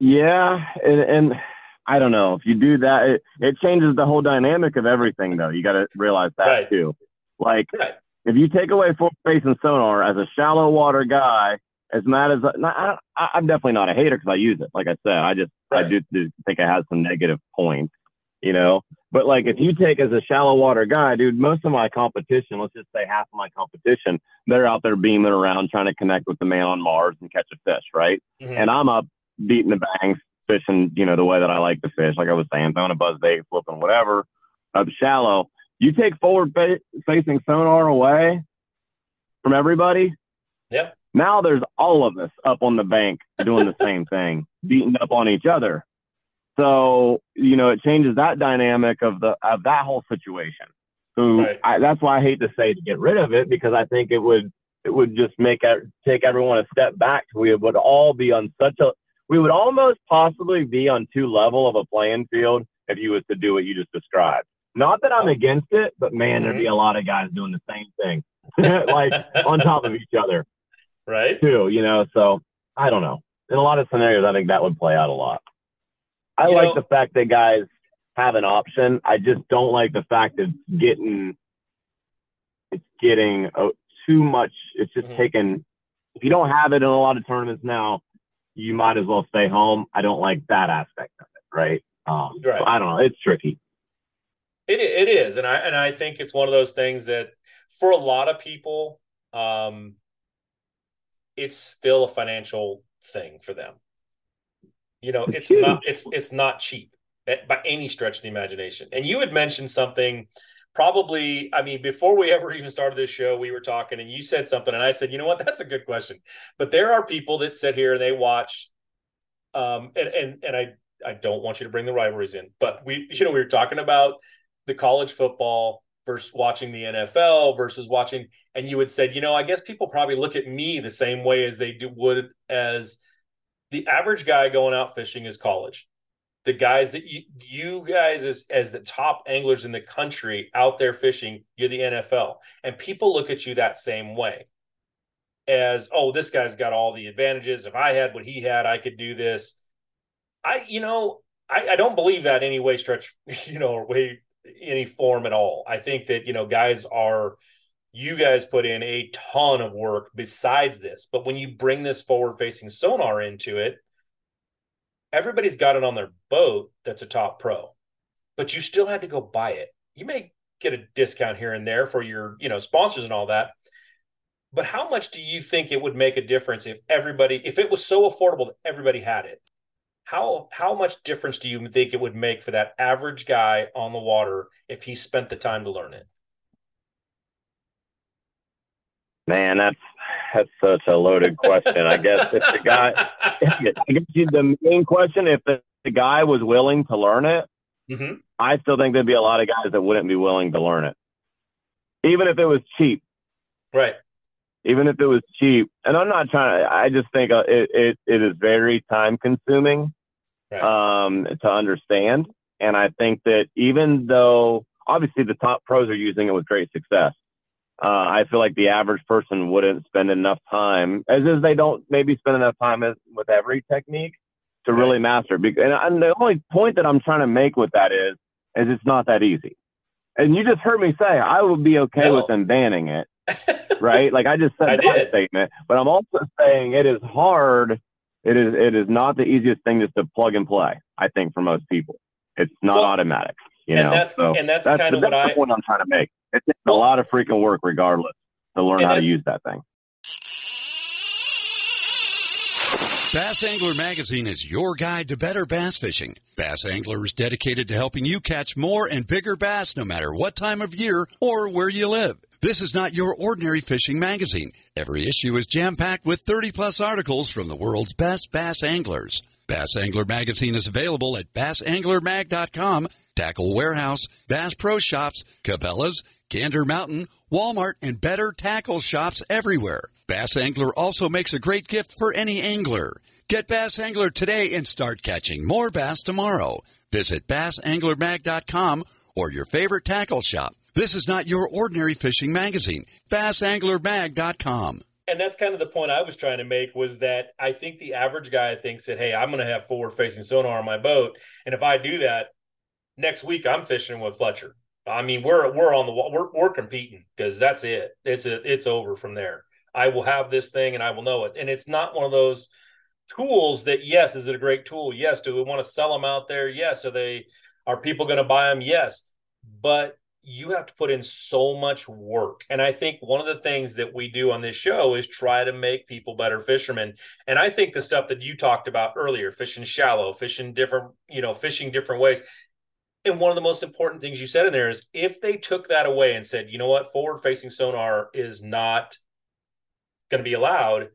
yeah and, and i don't know. If you do that it, it changes the whole dynamic of everything though. You got to realize that Right. too. Like right if you take away full face and sonar as a shallow water guy as mad as I, I- i'm definitely not a hater because i use it like i said i just i do, do think it has some negative points you know but like if you take as a shallow water guy dude most of my competition let's just say half of my competition they're out there beaming around trying to connect with the man on mars and catch a fish right Mhm. and I'm up beating the banks, fishing, you know, the way that I like to fish. Like I was saying, throwing a buzz bait, flipping whatever, up shallow. You take forward fa- facing sonar away from everybody. Yep. Now there's all of us up on the bank doing the <laughs> same thing, beating up on each other. So you know, it changes that dynamic of the of that whole situation. So Right. I, that's why I hate to say to get rid of it because I think it would it would just make take everyone a step back. We would all be on such a we would almost possibly be on two level of a playing field if you was to do what you just described. Not that I'm against it, but man, there'd be a lot of guys doing the same thing, <laughs> like on top of each other right too. You know, so I don't know. In a lot of scenarios, I think that would play out a lot. I You like know- the fact that guys have an option. I just don't like the fact that it's getting it's getting uh, too much. It's just Mhm. taking. If you don't have it in a lot of tournaments now, you might as well stay home. I don't like that aspect of it, right? Um, so Right. I don't know. It's tricky. It it is, and I and I think it's one of those things that for a lot of people, um, it's still a financial thing for them. You know, It's not it's it's not cheap by any stretch of the imagination. And you had mentioned something, probably. I mean, before we ever even started this show, we were talking, and you said something, and I said, you know what, that's a good question. But there are people that sit here and they watch, um, and and and I I don't want you to bring the rivalries in, but we you know we were talking about the college football versus watching the NFL versus watching, and you had said, you know, I guess people probably look at me the same way as they do would as the average guy going out fishing is college. The guys that you, you guys as as the top anglers in the country out there fishing, you're the NFL, and people look at you that same way. As oh, this guy's got all the advantages. If I had what he had, I could do this. I, you know, I, I don't believe that any way stretch, <laughs> you know, or way any form at all. I think that, you know, guys are, you guys put in a ton of work besides this. But when you bring this forward facing sonar into it, everybody's got it on their boat that's a top pro, but you still had to go buy it. You may get a discount here and there for your, you know, sponsors and all that. But how much do you think it would make a difference if everybody, if it was so affordable that everybody had it? How how much difference do you think it would make for that average guy on the water if he spent the time to learn it? Man, that's that's such a loaded question. I guess if the guy, <laughs> I guess you- the main question, if the, the guy was willing to learn it, Mhm. I still think there'd be a lot of guys that wouldn't be willing to learn it, even if it was cheap. Right. Even if it was cheap, and I'm not trying to. I just think uh, it it, it is very time consuming Right. um, to understand, and I think that even though obviously the top pros are using it with great success. Uh, I feel like the average person wouldn't spend enough time, as is they don't maybe spend enough time as, with every technique to really master. And, and the only point that I'm trying to make with that is, is it's not that easy. And you just heard me say I would be okay No. with them banning it, right? Like I just said <laughs> I that did. statement, but I'm also saying it is hard. It is it is not the easiest thing just to plug and play. I think for most people, it's not Well, automatic. You and know, that's- so and that's that's, kinda that's what the I- point I'm trying to make. It takes Well- a lot of freaking work, regardless, to learn how to use that thing. Bass Angler Magazine is your guide to better bass fishing. Bass Angler is dedicated to helping you catch more and bigger bass no matter what time of year or where you live. This is not your ordinary fishing magazine. Every issue is jam packed with 30 plus articles from the world's best bass anglers. Bass Angler Magazine is available at bassanglermag.com, Tackle Warehouse, Bass Pro Shops, Cabela's, Gander Mountain, Walmart, and better tackle shops everywhere. Bass Angler also makes a great gift for any angler. Get Bass Angler today and start catching more bass tomorrow. Visit bassanglermag.com or your favorite tackle shop. This is not your ordinary fishing magazine. bassanglermag.com. and that's kind of the point I was trying to make was that I think the average guy thinks that hey, I'm going to have forward facing sonar on my boat, and if I do that next week, I'm fishing with Fletcher. I mean, we're we're on the we're we're competing because that's it. It's a, it's over from there. I will have this thing and I will know it, and it's not one of those tools that yes, is it a great tool? Yes. Do we want to sell them out there? Yes. Are they are people going to buy them? Yes. But you have to put in so much work. And I think one of the things that we do on this show is try to make people better fishermen. And I think the stuff that you talked about earlier, fishing shallow, fishing different, you know, fishing different ways. And one of the most important things you said in there is if they took that away and said, you know what, forward facing sonar is not going to be allowed,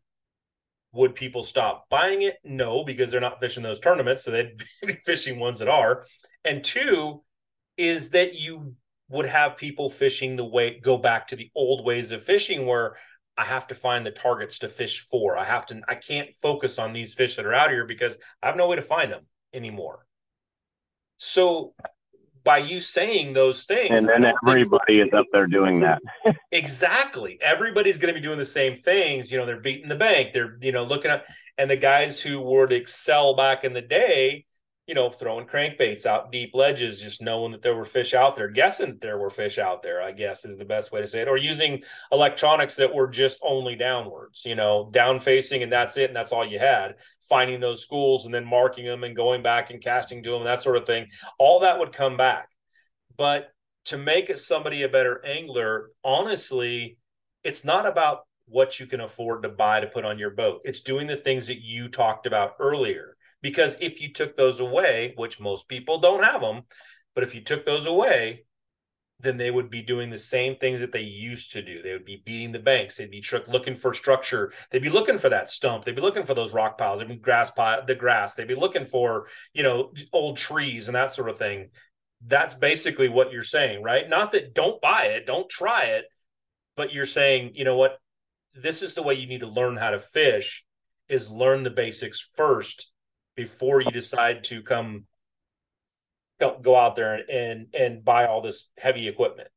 would people stop buying it? No, because they're not fishing those tournaments. So they'd <laughs> be fishing ones that are. And two, is that you would have people fishing the way go back to the old ways of fishing where I have to find the targets to fish for. I have to I can't focus on these fish that are out here because I have no way to find them anymore. So by you saying those things, And then think- everybody is up there doing that. <laughs> Exactly. Everybody's going to be doing the same things. You know, they're beating the bank. They're, you know, looking at, and the guys who would excel back in the day, you know, throwing crankbaits out deep ledges, just knowing that there were fish out there, guessing that there were fish out there, I guess is the best way to say it, or using electronics that were just only downwards, you know, down facing, and that's it. And that's all you had. Finding those schools and then marking them and going back and casting to them, that sort of thing. All that would come back. But to make somebody a better angler, honestly, it's not about what you can afford to buy to put on your boat. It's doing the things that you talked about earlier. Because if you took those away, which most people don't have them, but if you took those away, then they would be doing the same things that they used to do. They would be beating the banks. They'd be tr- looking for structure. They'd be looking for that stump. They'd be looking for those rock piles. They'd be grass pile, the grass. They'd be looking for you know old trees and that sort of thing. That's basically what you're saying, right? Not that don't buy it, don't try it, but you're saying, you know what? This is the way you need to learn how to fish is learn the basics first before you decide to come go, out there and, and buy all this heavy equipment.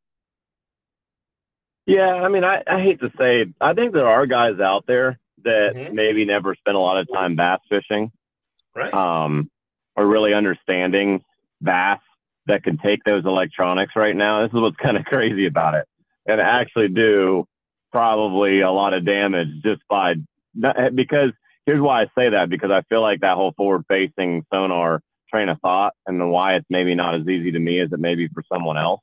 Yeah, I mean, I, I hate to say. I think there are guys out there that Mhm. maybe never spent a lot of time bass fishing, Right. um, or really understanding bass that can take those electronics right now. This is what's kind of crazy about it, and actually do probably a lot of damage just by because here's why I say that because I feel like that whole forward-facing sonar train of thought and the why it's maybe not as easy to me as it may be for someone else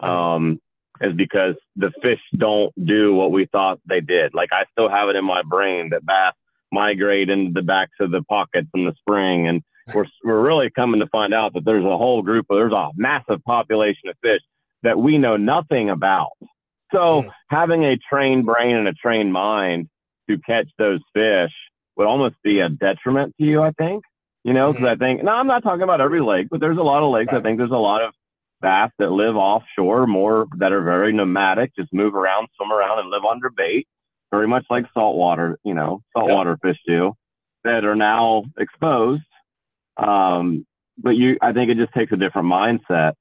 um, is because the fish don't do what we thought they did. Like I still have it in my brain that bass migrate into the backs of the pockets in the spring, and we're we're really coming to find out that there's a whole group of there's a massive population of fish that we know nothing about. So Mm. having a trained brain and a trained mind to catch those fish would almost be a detriment to you, I think. You know, because I think, no, I'm not talking about every lake, but there's a lot of lakes. I think there's a lot of bass that live offshore, more that are very nomadic, just move around, swim around, and live under bait, very much like saltwater, you know, saltwater fish do, that are now exposed. Um, but you, I think it just takes a different mindset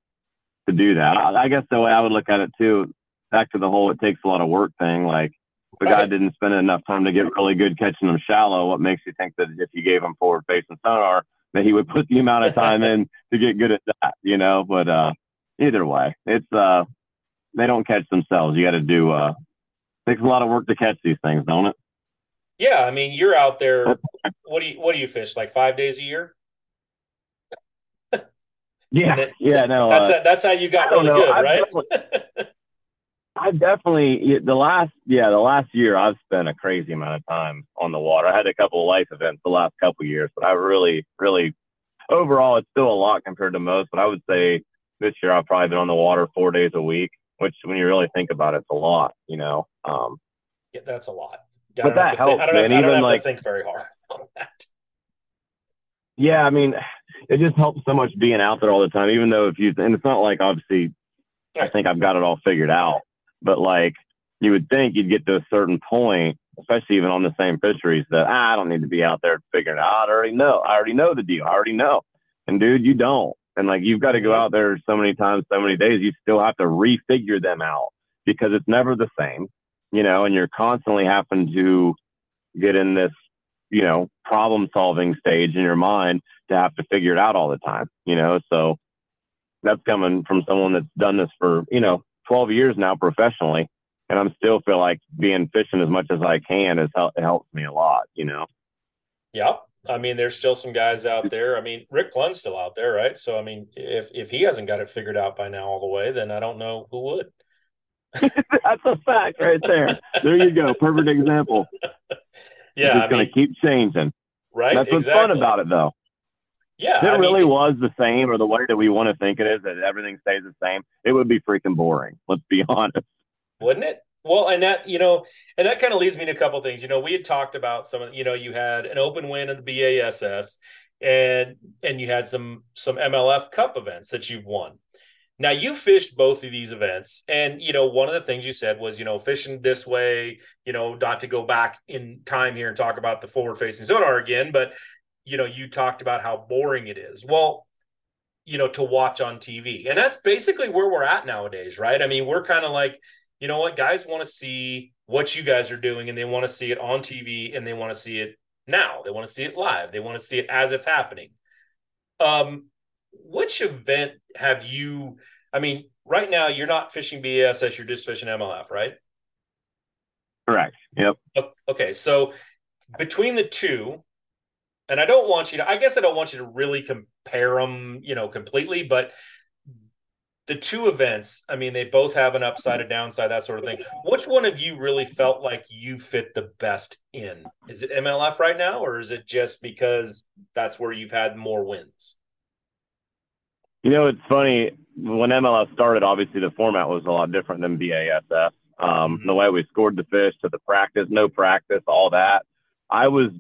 to do that. I, I guess the way I would look at it too, back to the whole it takes a lot of work thing. Like a guy didn't spend enough time to get really good catching them shallow, what makes you think that if you gave him forward facing sonar, that he would put the amount of time in <laughs> to get good at that, you know? But uh either way, it's uh they don't catch themselves. You got to do uh takes a lot of work to catch these things, don't it? Yeah, I mean, you're out there. What do you what do you fish like five days a year? <laughs> Yeah, it- yeah, no. That's uh, that's how you got really know. good, I've right? definitely- <laughs> I definitely the last yeah the last year I've spent a crazy amount of time on the water. I had a couple of life events the last couple of years, but I really really overall it's still a lot compared to most. But I would say this year I've probably been on the water four days a week, which when you really think about it, it's a lot. You know, um, yeah, that's a lot. I But that have to think, I helps, have, man. I don't Even, have like- to think very hard <laughs> on that. yeah, I mean, it just helps so much being out there all the time. Even though if you and it's not like obviously I think I've got it all figured out, but like you would think you'd get to a certain point, especially even on the same fisheries, that ah, I don't need to be out there figuring it out. I already know. I already know the deal. I already know. And dude, you don't. And like you've got to go out there so many times, so many days. You still have to refigure them out because it's never the same, you know. And you're constantly having to get in this, you know, problem solving stage in your mind to have to figure it out all the time, you know. So that's coming from someone that's done this for you know 12 years now professionally and i'm still feel like being fishing as much as i can is help, it helps me a lot you know Yeah. I mean, there's still some guys out there. I mean, Rick Clunn's still out there, right? So, I mean, if if he hasn't got it figured out by now all the way, then I don't know who would. <laughs> <laughs> that's a fact right there there you go perfect example <laughs> Yeah, it's going to keep changing right? that's what's exactly. fun about it though Yeah, if it I really mean, was the same or the way that we want to think it is that everything stays the same it would be freaking boring let's be <laughs> honest wouldn't it? Well, and that you know, and that kind of leads me to a couple of things. You know, we had talked about some of you know, you had an open win in the BASS, and and you had some some MLF Cup events that you've won. Now you fished both of these events, and you know, one of the things you said was, you know, fishing this way, you know, not to go back in time here and talk about the forward facing sonar again, but you know, you talked about how boring it is. Well, you know, to watch on TV. And that's basically where we're at nowadays, right? I mean, we're kind of like, you know what, guys want to see what you guys are doing and they want to see it on TV and they want to see it now. They want to see it live. They want to see it as it's happening. Um, which event have you? I mean, right now you're not fishing BASS, you're just fishing MLF, right? correct yep Okay, so between the two, and I don't want you to, I guess I don't want you to really compare them, you know, completely, but the two events, I mean, they both have an upside, a downside, that sort of thing. Which one of you really felt like you fit the best in? Is it MLF right now, or is it just because that's where you've had more wins? You know, it's funny. When MLF started, obviously the format was a lot different than BASS. Um, Mhm. The way we scored the fish to the practice, no practice, all that. I was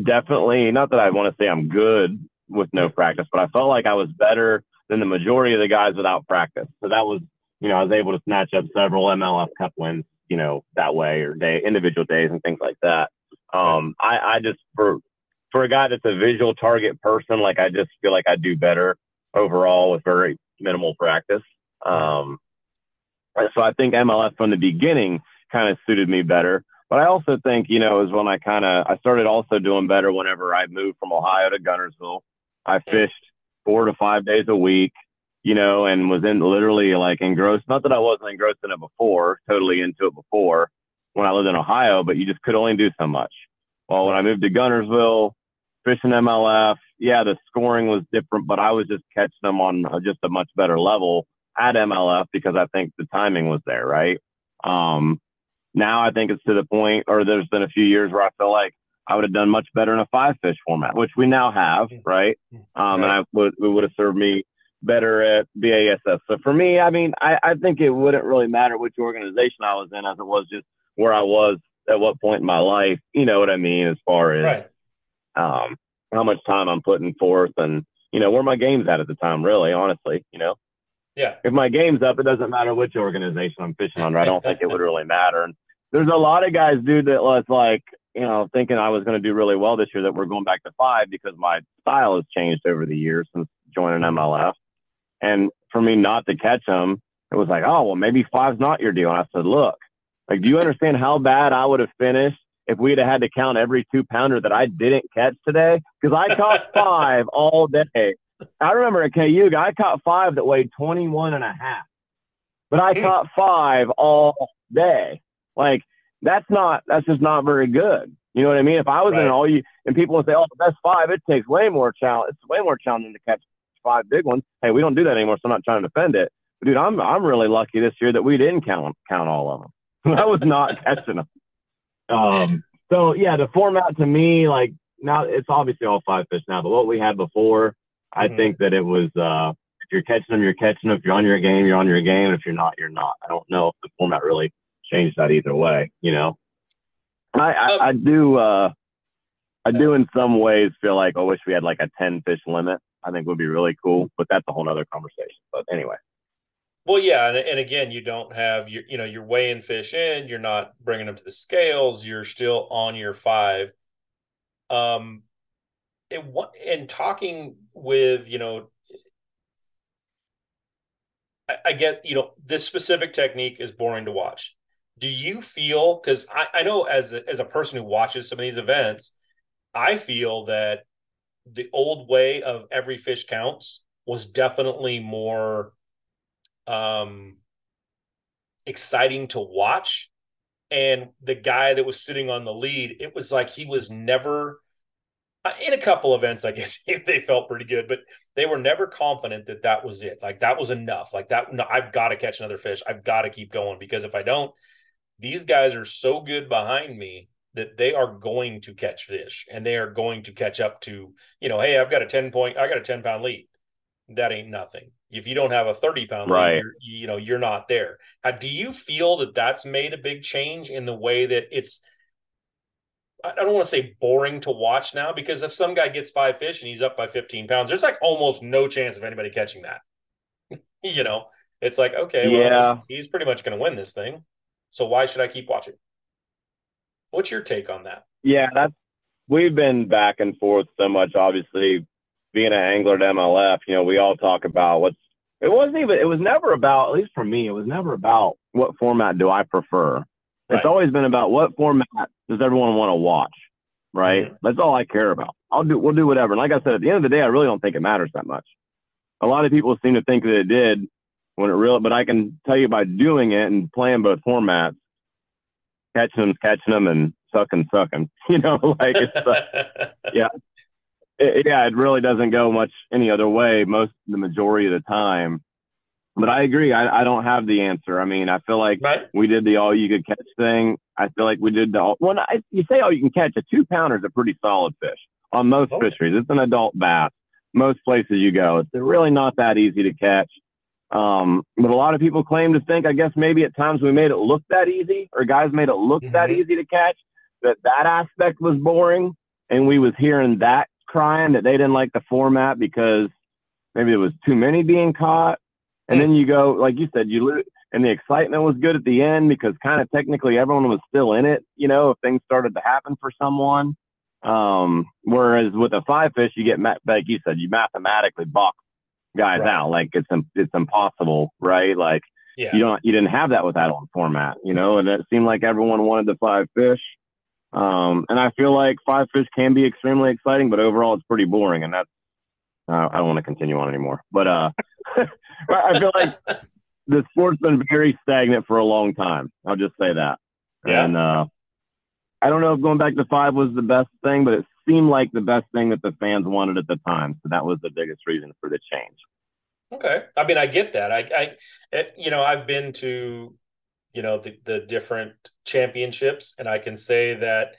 definitely, not that I want to say I'm good with no practice, but I felt like I was better than the majority of the guys without practice. So that was, you know, I was able to snatch up several MLF Cup wins, you know, that way or day, individual days and things like that. Um, I, I just, for, for a guy that's a visual target person, like I just feel like I do better overall with very minimal practice. Um, so I think MLF from the beginning kind of suited me better. But I also think, you know, is when I kind of I started also doing better whenever I moved from Ohio to Guntersville. I fished four to five days a week, you know, and was in literally like engrossed. Not that I wasn't engrossed in it before, totally into it before when I lived in Ohio, but you just could only do so much. Well, when I moved to Guntersville, fishing MLF, yeah, the scoring was different, but I was just catching them on just a much better level at MLF because I think the timing was there, right? Um, now I think it's to the point, or there's been a few years where I feel like I would have done much better in a five fish format, which we now have, right? Um, And I would it would have served me better at BASS. So for me, I mean, I, I think it wouldn't really matter which organization I was in, as it was just where I was at what point in my life. You know what I mean, as far as Right. um, how much time I'm putting forth, and you know where my game's at at the time. Really, honestly, you know Yeah. if my game's up, it doesn't matter which organization I'm fishing under. I don't think it would <laughs> really matter. And there's a lot of guys, dude, that was like, you know, thinking I was going to do really well this year that we're going back to five because my style has changed over the years since joining MLF. And for me not to catch them, it was like, oh, well, maybe five's not your deal. And I said, look, like, do you understand how bad I would have finished if we'd have had to count every two pounder that I didn't catch today? Because I caught <laughs> five all day. I remember at KU, I caught five that weighed 21 and a half, but I caught five all day. Like, that's not, that's just not very good. You know what I mean? If I was right. in all you, and people would say, oh, the best five, it takes way more challenge. It's way more challenging to catch five big ones. Hey, we don't do that anymore, so I'm not trying to defend it. But dude, I'm I'm really lucky this year that we didn't count count all of them. <laughs> I was not <laughs> catching them. Um, so yeah, the format to me, like now it's obviously all five fish now, but what we had before, I mm-hmm. think that it was uh, if you're catching them, you're catching them. If you're on your game, you're on your game. If you're not, you're not. I don't know if the format really changed that either way. You know, I I, um, I do uh, I do in some ways feel like I wish we had like a ten fish limit. I think would be really cool, but that's a whole other conversation. But anyway. Well, yeah, and, and again, you don't have your, you know, you're weighing fish in. You're not bringing them to the scales. You're still on your five. Um, and what and talking with you know, I, I get you know this specific technique is boring to watch. Do you feel because I, I know as a, as a person who watches some of these events, I feel that the old way of every fish counts was definitely more um, exciting to watch. And the guy that was sitting on the lead, it was like he was never uh, in a couple events. I <laughs> guess they felt pretty good, but they were never confident that that was it. Like that was enough. Like that, no, I've got to catch another fish. I've got to keep going because if I don't, these guys are so good behind me that they are going to catch fish and they are going to catch up to, you know, hey, I've got a 10 point, I got a 10 pound lead. That ain't nothing. If you don't have a 30 pound right. lead, you know, you're not there. How, do you feel that that's made a big change in the way that it's, I don't want to say boring to watch now because if some guy gets five fish and he's up by 15 pounds, there's like almost no chance of anybody catching that. <laughs> you know, it's like, okay, well, yeah. he's, he's pretty much going to win this thing. So why should I keep watching? What's your take on that? Yeah, that's we've been back and forth so much. Obviously, being an angler at MLF, you know, we all talk about what's. It wasn't even. It was never about. At least for me, it was never about what format do I prefer. Right. It's always been about what format does everyone want to watch. Right. Mm-hmm. That's all I care about. I'll do. We'll do whatever. And like I said, at the end of the day, I really don't think it matters that much. A lot of people seem to think that it did when it really. But I can tell you by doing it and playing both formats, catching them, catching them, and sucking, sucking. <laughs> You know, like it's uh, <laughs> yeah, it, yeah. It really doesn't go much any other way most the majority of the time. But I agree. I, I don't have the answer. I mean, I feel like right. we did the all you could catch thing. I feel like we did the all, when I, you say all you can catch a two pounder is a pretty solid fish on most okay. fisheries. It's an adult bass. Most places you go, it's really not that easy to catch. Um, but a lot of people claim to think, I guess maybe at times we made it look that easy, or guys made it look mm-hmm. that easy to catch. That that aspect was boring, and we was hearing that crying that they didn't like the format because maybe there was too many being caught. And then you go, like you said, you lose, and the excitement was good at the end because kind of technically everyone was still in it. You know, if things started to happen for someone. Um, whereas with a five fish, you get like you said, you mathematically box guys right. out. Like it's it's impossible, right? Like yeah. you don't you didn't have that with that old format, you know. And it seemed like everyone wanted the five fish. Um, and I feel like five fish can be extremely exciting, but overall it's pretty boring, and that's uh, I don't want to continue on anymore. But uh, <laughs> I feel like the sport's been very stagnant for a long time. I'll just say that. Yeah. And uh, I don't know if going back to five was the best thing, but it seemed like the best thing that the fans wanted at the time. So that was the biggest reason for the change. Okay. I mean, I get that. I, I, it, you know, I've been to, you know, the, the different championships, and I can say that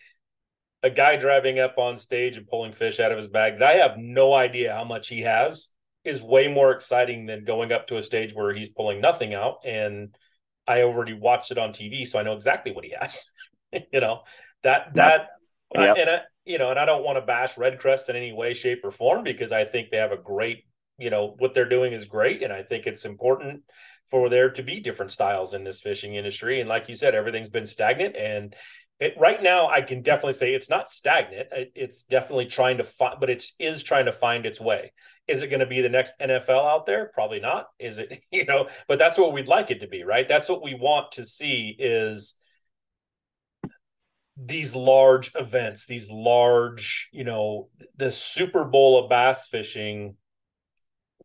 a guy driving up on stage and pulling fish out of his bag that I have no idea how much he has is way more exciting than going up to a stage where he's pulling nothing out. And I already watched it on TV, so I know exactly what he has. <laughs> you know, that, that, uh, yep. I, and I, you know, and I don't want to bash REDCREST in any way, shape, or form because I think they have a great, you know, what they're doing is great. And I think it's important for there to be different styles in this fishing industry. And like you said, everything's been stagnant. And it right now I can definitely say it's not stagnant. It, it's definitely trying to find, but it's is trying to find its way. Is it going to be the next NFL out there? Probably not. Is it, <laughs> you know, but that's what we'd like it to be, right? That's what we want to see is these large events, these large, you know, the Super Bowl of bass fishing,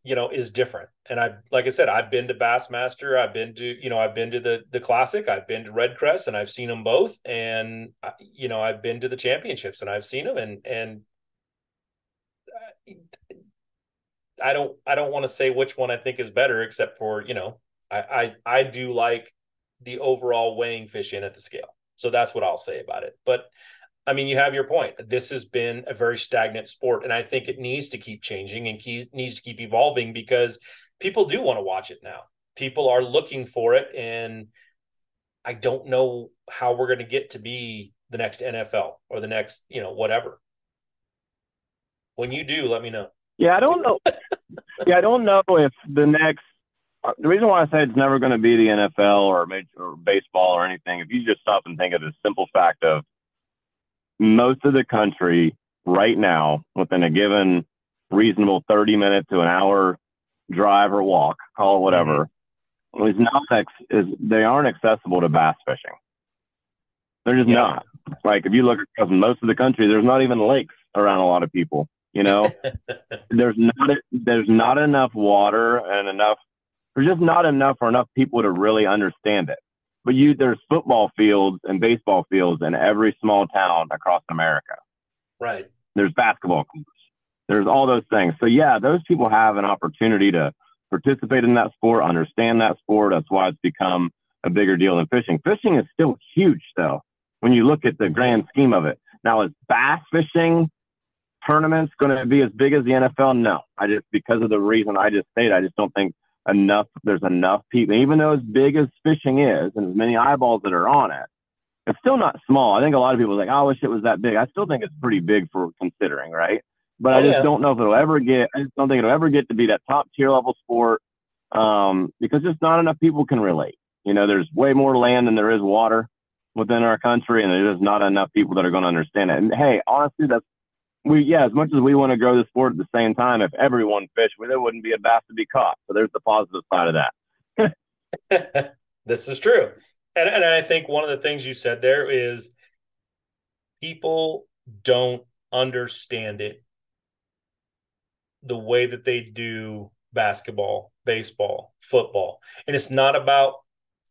you know, is different. And I, like I said, I've been to Bassmaster, I've been to, you know, I've been to the the Classic, I've been to REDCREST, and I've seen them both. And uh, you know, I've been to the championships, and I've seen them, and and uh, I don't, I don't want to say which one I think is better, except for you know, I I, I do like the overall weighing fish in at the scale. So that's what I'll say about it. But I mean, you have your point. This has been a very stagnant sport, and I think it needs to keep changing and needs to keep evolving because people do want to watch it now. People are looking for it, and I don't know how we're going to get to be the next NFL or the next, you know, whatever. When you do, let me know. Yeah, I don't know. yeah, I don't know if the next the reason why I say it's never going to be the NFL or major or baseball or anything, if you just stop and think of the simple fact of most of the country right now, within a given reasonable 30 minute to an hour drive or walk, call it whatever, mm-hmm. is not ex- is they aren't accessible to bass fishing. They're just yeah. not. Like if you look across most of the country, there's not even lakes around a lot of people. You know, <laughs> there's not a, there's not enough water and enough there's just not enough for enough people to really understand it. But you, there's football fields and baseball fields in every small town across America. Right. There's basketball courts. There's all those things. So yeah, those people have an opportunity to participate in that sport, understand that sport. That's why it's become a bigger deal than fishing. Fishing is still huge, though, when you look at the grand scheme of it. Now, is bass fishing tournaments going to be as big as the NFL? No. I just because of the reason I just stated, I just don't think enough there's enough people even though as big as fishing is and as many eyeballs that are on it it's still not small. I think a lot of people are like oh, i wish it was that big. I still think it's pretty big for considering right? But oh, i just yeah. don't know if it'll ever get i just don't think it'll ever get to be that top tier level sport um, because just not enough people can relate. You know there's way more land than there is water within our country and there's just not enough people that are going to understand it. And hey honestly that's we yeah, as much as we want to grow the sport at the same time, if everyone fished, well, there wouldn't be a bass to be caught. So there's the positive side of that. <laughs> this is true, and and I think one of the things you said there is people don't understand it the way that they do basketball, baseball, football, and it's not about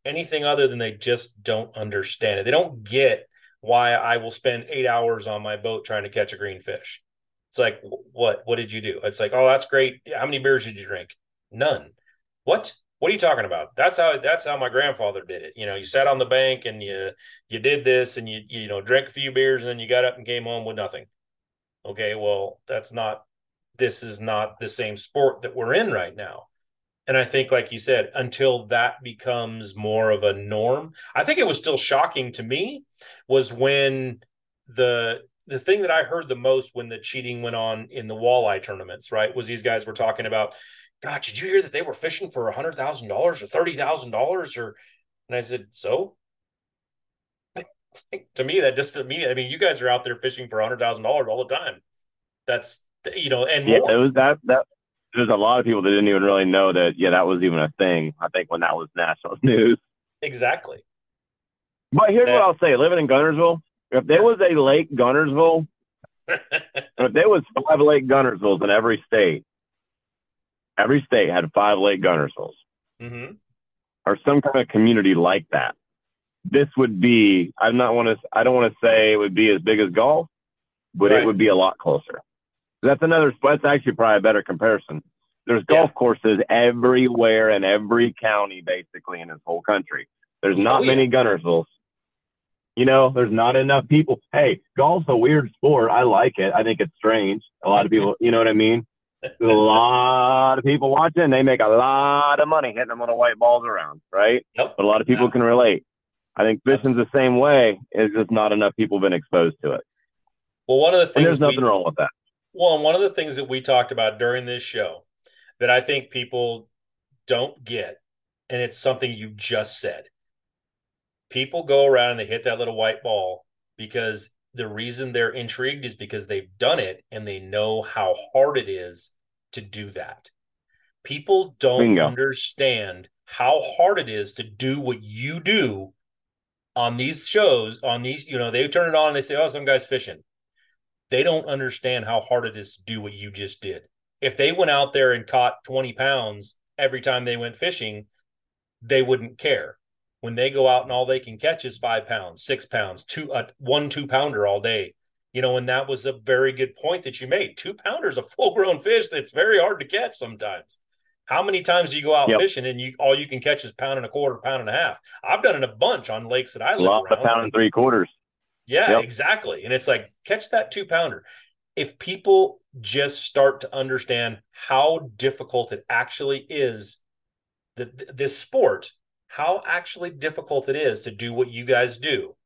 anything other than they just don't understand it. They don't get why I will spend eight hours on my boat trying to catch a green fish. It's like, what? What did you do? It's like, oh, that's great. How many beers did you drink? None. What? What are you talking about? That's how that's how my grandfather did it. You know, you sat on the bank and you you did this and you you know drank a few beers and then you got up and came home with nothing. Okay, well, that's not this is not the same sport that we're in right now. And I think, like you said, until that becomes more of a norm, I think it was still shocking to me was when the the thing that I heard the most when the cheating went on in the walleye tournaments, right, was these guys were talking about, God, did you hear that they were fishing for a hundred thousand dollars or thirty thousand dollars or? And I said, so. <laughs> to me, that just to me, I mean, you guys are out there fishing for a hundred thousand dollars all the time. That's you know, and yeah, more. it was that that there's a lot of people that didn't even really know that yeah that was even a thing. I think when that was national <laughs> news. Exactly. But here's what I'll say: living in Guntersville if there was a Lake Guntersville <laughs> if there was five Lake Guntersvilles in every state, every state had five Lake Guntersvilles, mm-hmm. or some kind of community like that. This would be. I'm not want to. I don't want to say it would be as big as golf, but right. it would be a lot closer. That's another. That's actually probably a better comparison. There's golf yeah. courses everywhere in every county, basically in this whole country. There's oh, not oh, many yeah. Guntersvilles. You know, there's not enough people. Hey, golf's a weird sport. I like it. I think it's strange. A lot of people, you know what I mean? There's a lot of people watching. They make a lot of money hitting them little white balls around, right? Yep. But a lot of people yeah. can relate. I think fishing's the same way. It's just not enough people been exposed to it. Well, one of the things and there's nothing we, wrong with that. Well, and one of the things that we talked about during this show that I think people don't get, and it's something you just said. People go around and they hit that little white ball because the reason they're intrigued is because they've done it and they know how hard it is to do that. People don't Bingo. understand how hard it is to do what you do on these shows, on these, you know, they turn it on and they say, oh, some guy's fishing. They don't understand how hard it is to do what you just did. If they went out there and caught 20 pounds every time they went fishing, they wouldn't care. When they go out and all they can catch is five pounds, six pounds, two, uh, one two pounder all day, you know, and that was a very good point that you made. Two pounders, a full grown fish that's very hard to catch sometimes. How many times do you go out Yep. fishing and you all you can catch is pound and a quarter, pound and a half? I've done it a bunch on lakes that I live Lost a around. pound and three quarters. Yeah, Yep. exactly. And it's like catch that two pounder. If people just start to understand how difficult it actually is, that this sport, how actually difficult it is to do what you guys do,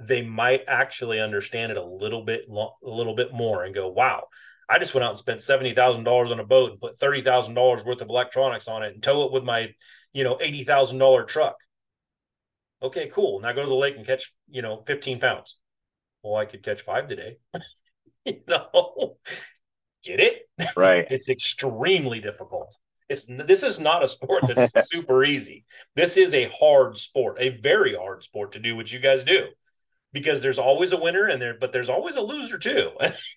they might actually understand it a little bit, a little bit more, and go, "Wow, I just went out and spent seventy thousand dollars on a boat and put thirty thousand dollars worth of electronics on it and tow it with my, you know, eighty thousand dollar truck." Okay, cool. Now go to the lake and catch, you know, 15 pounds. Well, I could catch five today. <laughs> you know, <laughs> get it? Right. <laughs> It's extremely difficult. It's this is not a sport that's super easy. This is a hard sport, a very hard sport to do what you guys do. Because there's always a winner and there, but there's always a loser too.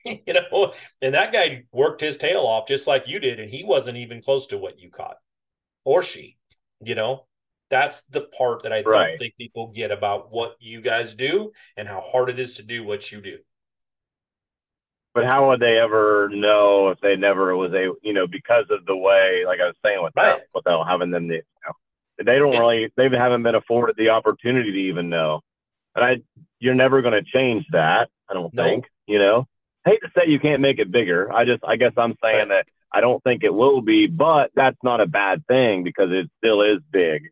you know, and that guy worked his tail off just like you did, and he wasn't even close to what you caught. Or she, you know. That's the part that I don't think people get about what you guys do and how hard it is to do what you do. But how would they ever know if they never was a you know because of the way like I was saying with Right. them, without having them, the, you know, they don't It- really they haven't been afforded the opportunity to even know, and I you're never going to change that. I don't No. think you know. Hate to say you can't make it bigger. I just I guess I'm saying that I don't think it will be, but that's not a bad thing because it still is big.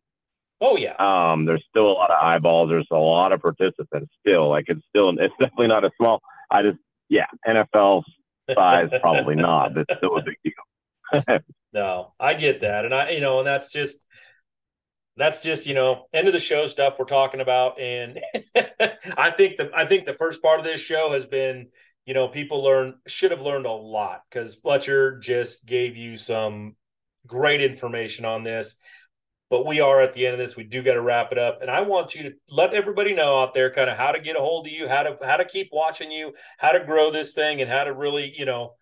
Oh yeah. Um, there's still a lot of eyeballs. There's a lot of participants still. Like it's still, it's definitely not a small. I just, yeah, NFL size probably <laughs> not, but it's still a big deal. <laughs> No, I get that. And I, you know, and that's just, that's just, you know, end of the show stuff we're talking about. And <laughs> I think the, I think the first part of this show has been, you know, people learn, should have learned a lot because Fletcher just gave you some great information on this. But we are at the end of this. We do got to wrap it up. And I want you to let everybody know out there kind of how to get a hold of you, how to, how to keep watching you, how to grow this thing and how to really, you know,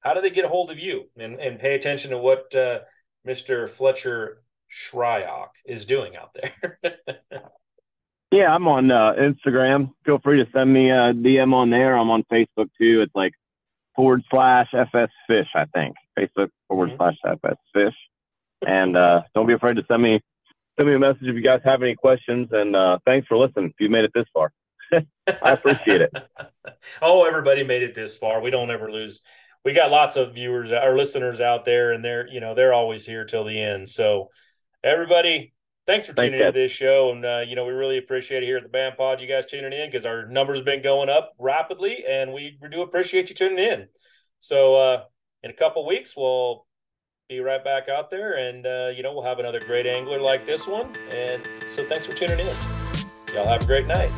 how do they get a hold of you and, and pay attention to what uh, Mr. Fletcher Shryock is doing out there? <laughs> yeah, I'm on uh, Instagram. Feel free to send me a DM on there. I'm on Facebook too. It's like forward slash FS Fish, I think. Facebook forward Mhm. slash FS Fish. And uh, don't be afraid to send me send me a message if you guys have any questions. And uh, thanks for listening. If you made it this far, <laughs> I appreciate it. <laughs> oh, everybody made it this far. We don't ever lose. We got lots of viewers or listeners out there, and they're you know they're always here till the end. So everybody, thanks for tuning into guys. this show, and uh, you know we really appreciate it here at the Band Pod. You guys tuning in because our numbers been going up rapidly, and we, we do appreciate you tuning in. So uh, in a couple weeks, we'll be right back out there, and uh, you know we'll have another great angler like this one. And so thanks for tuning in. Y'all have a great night.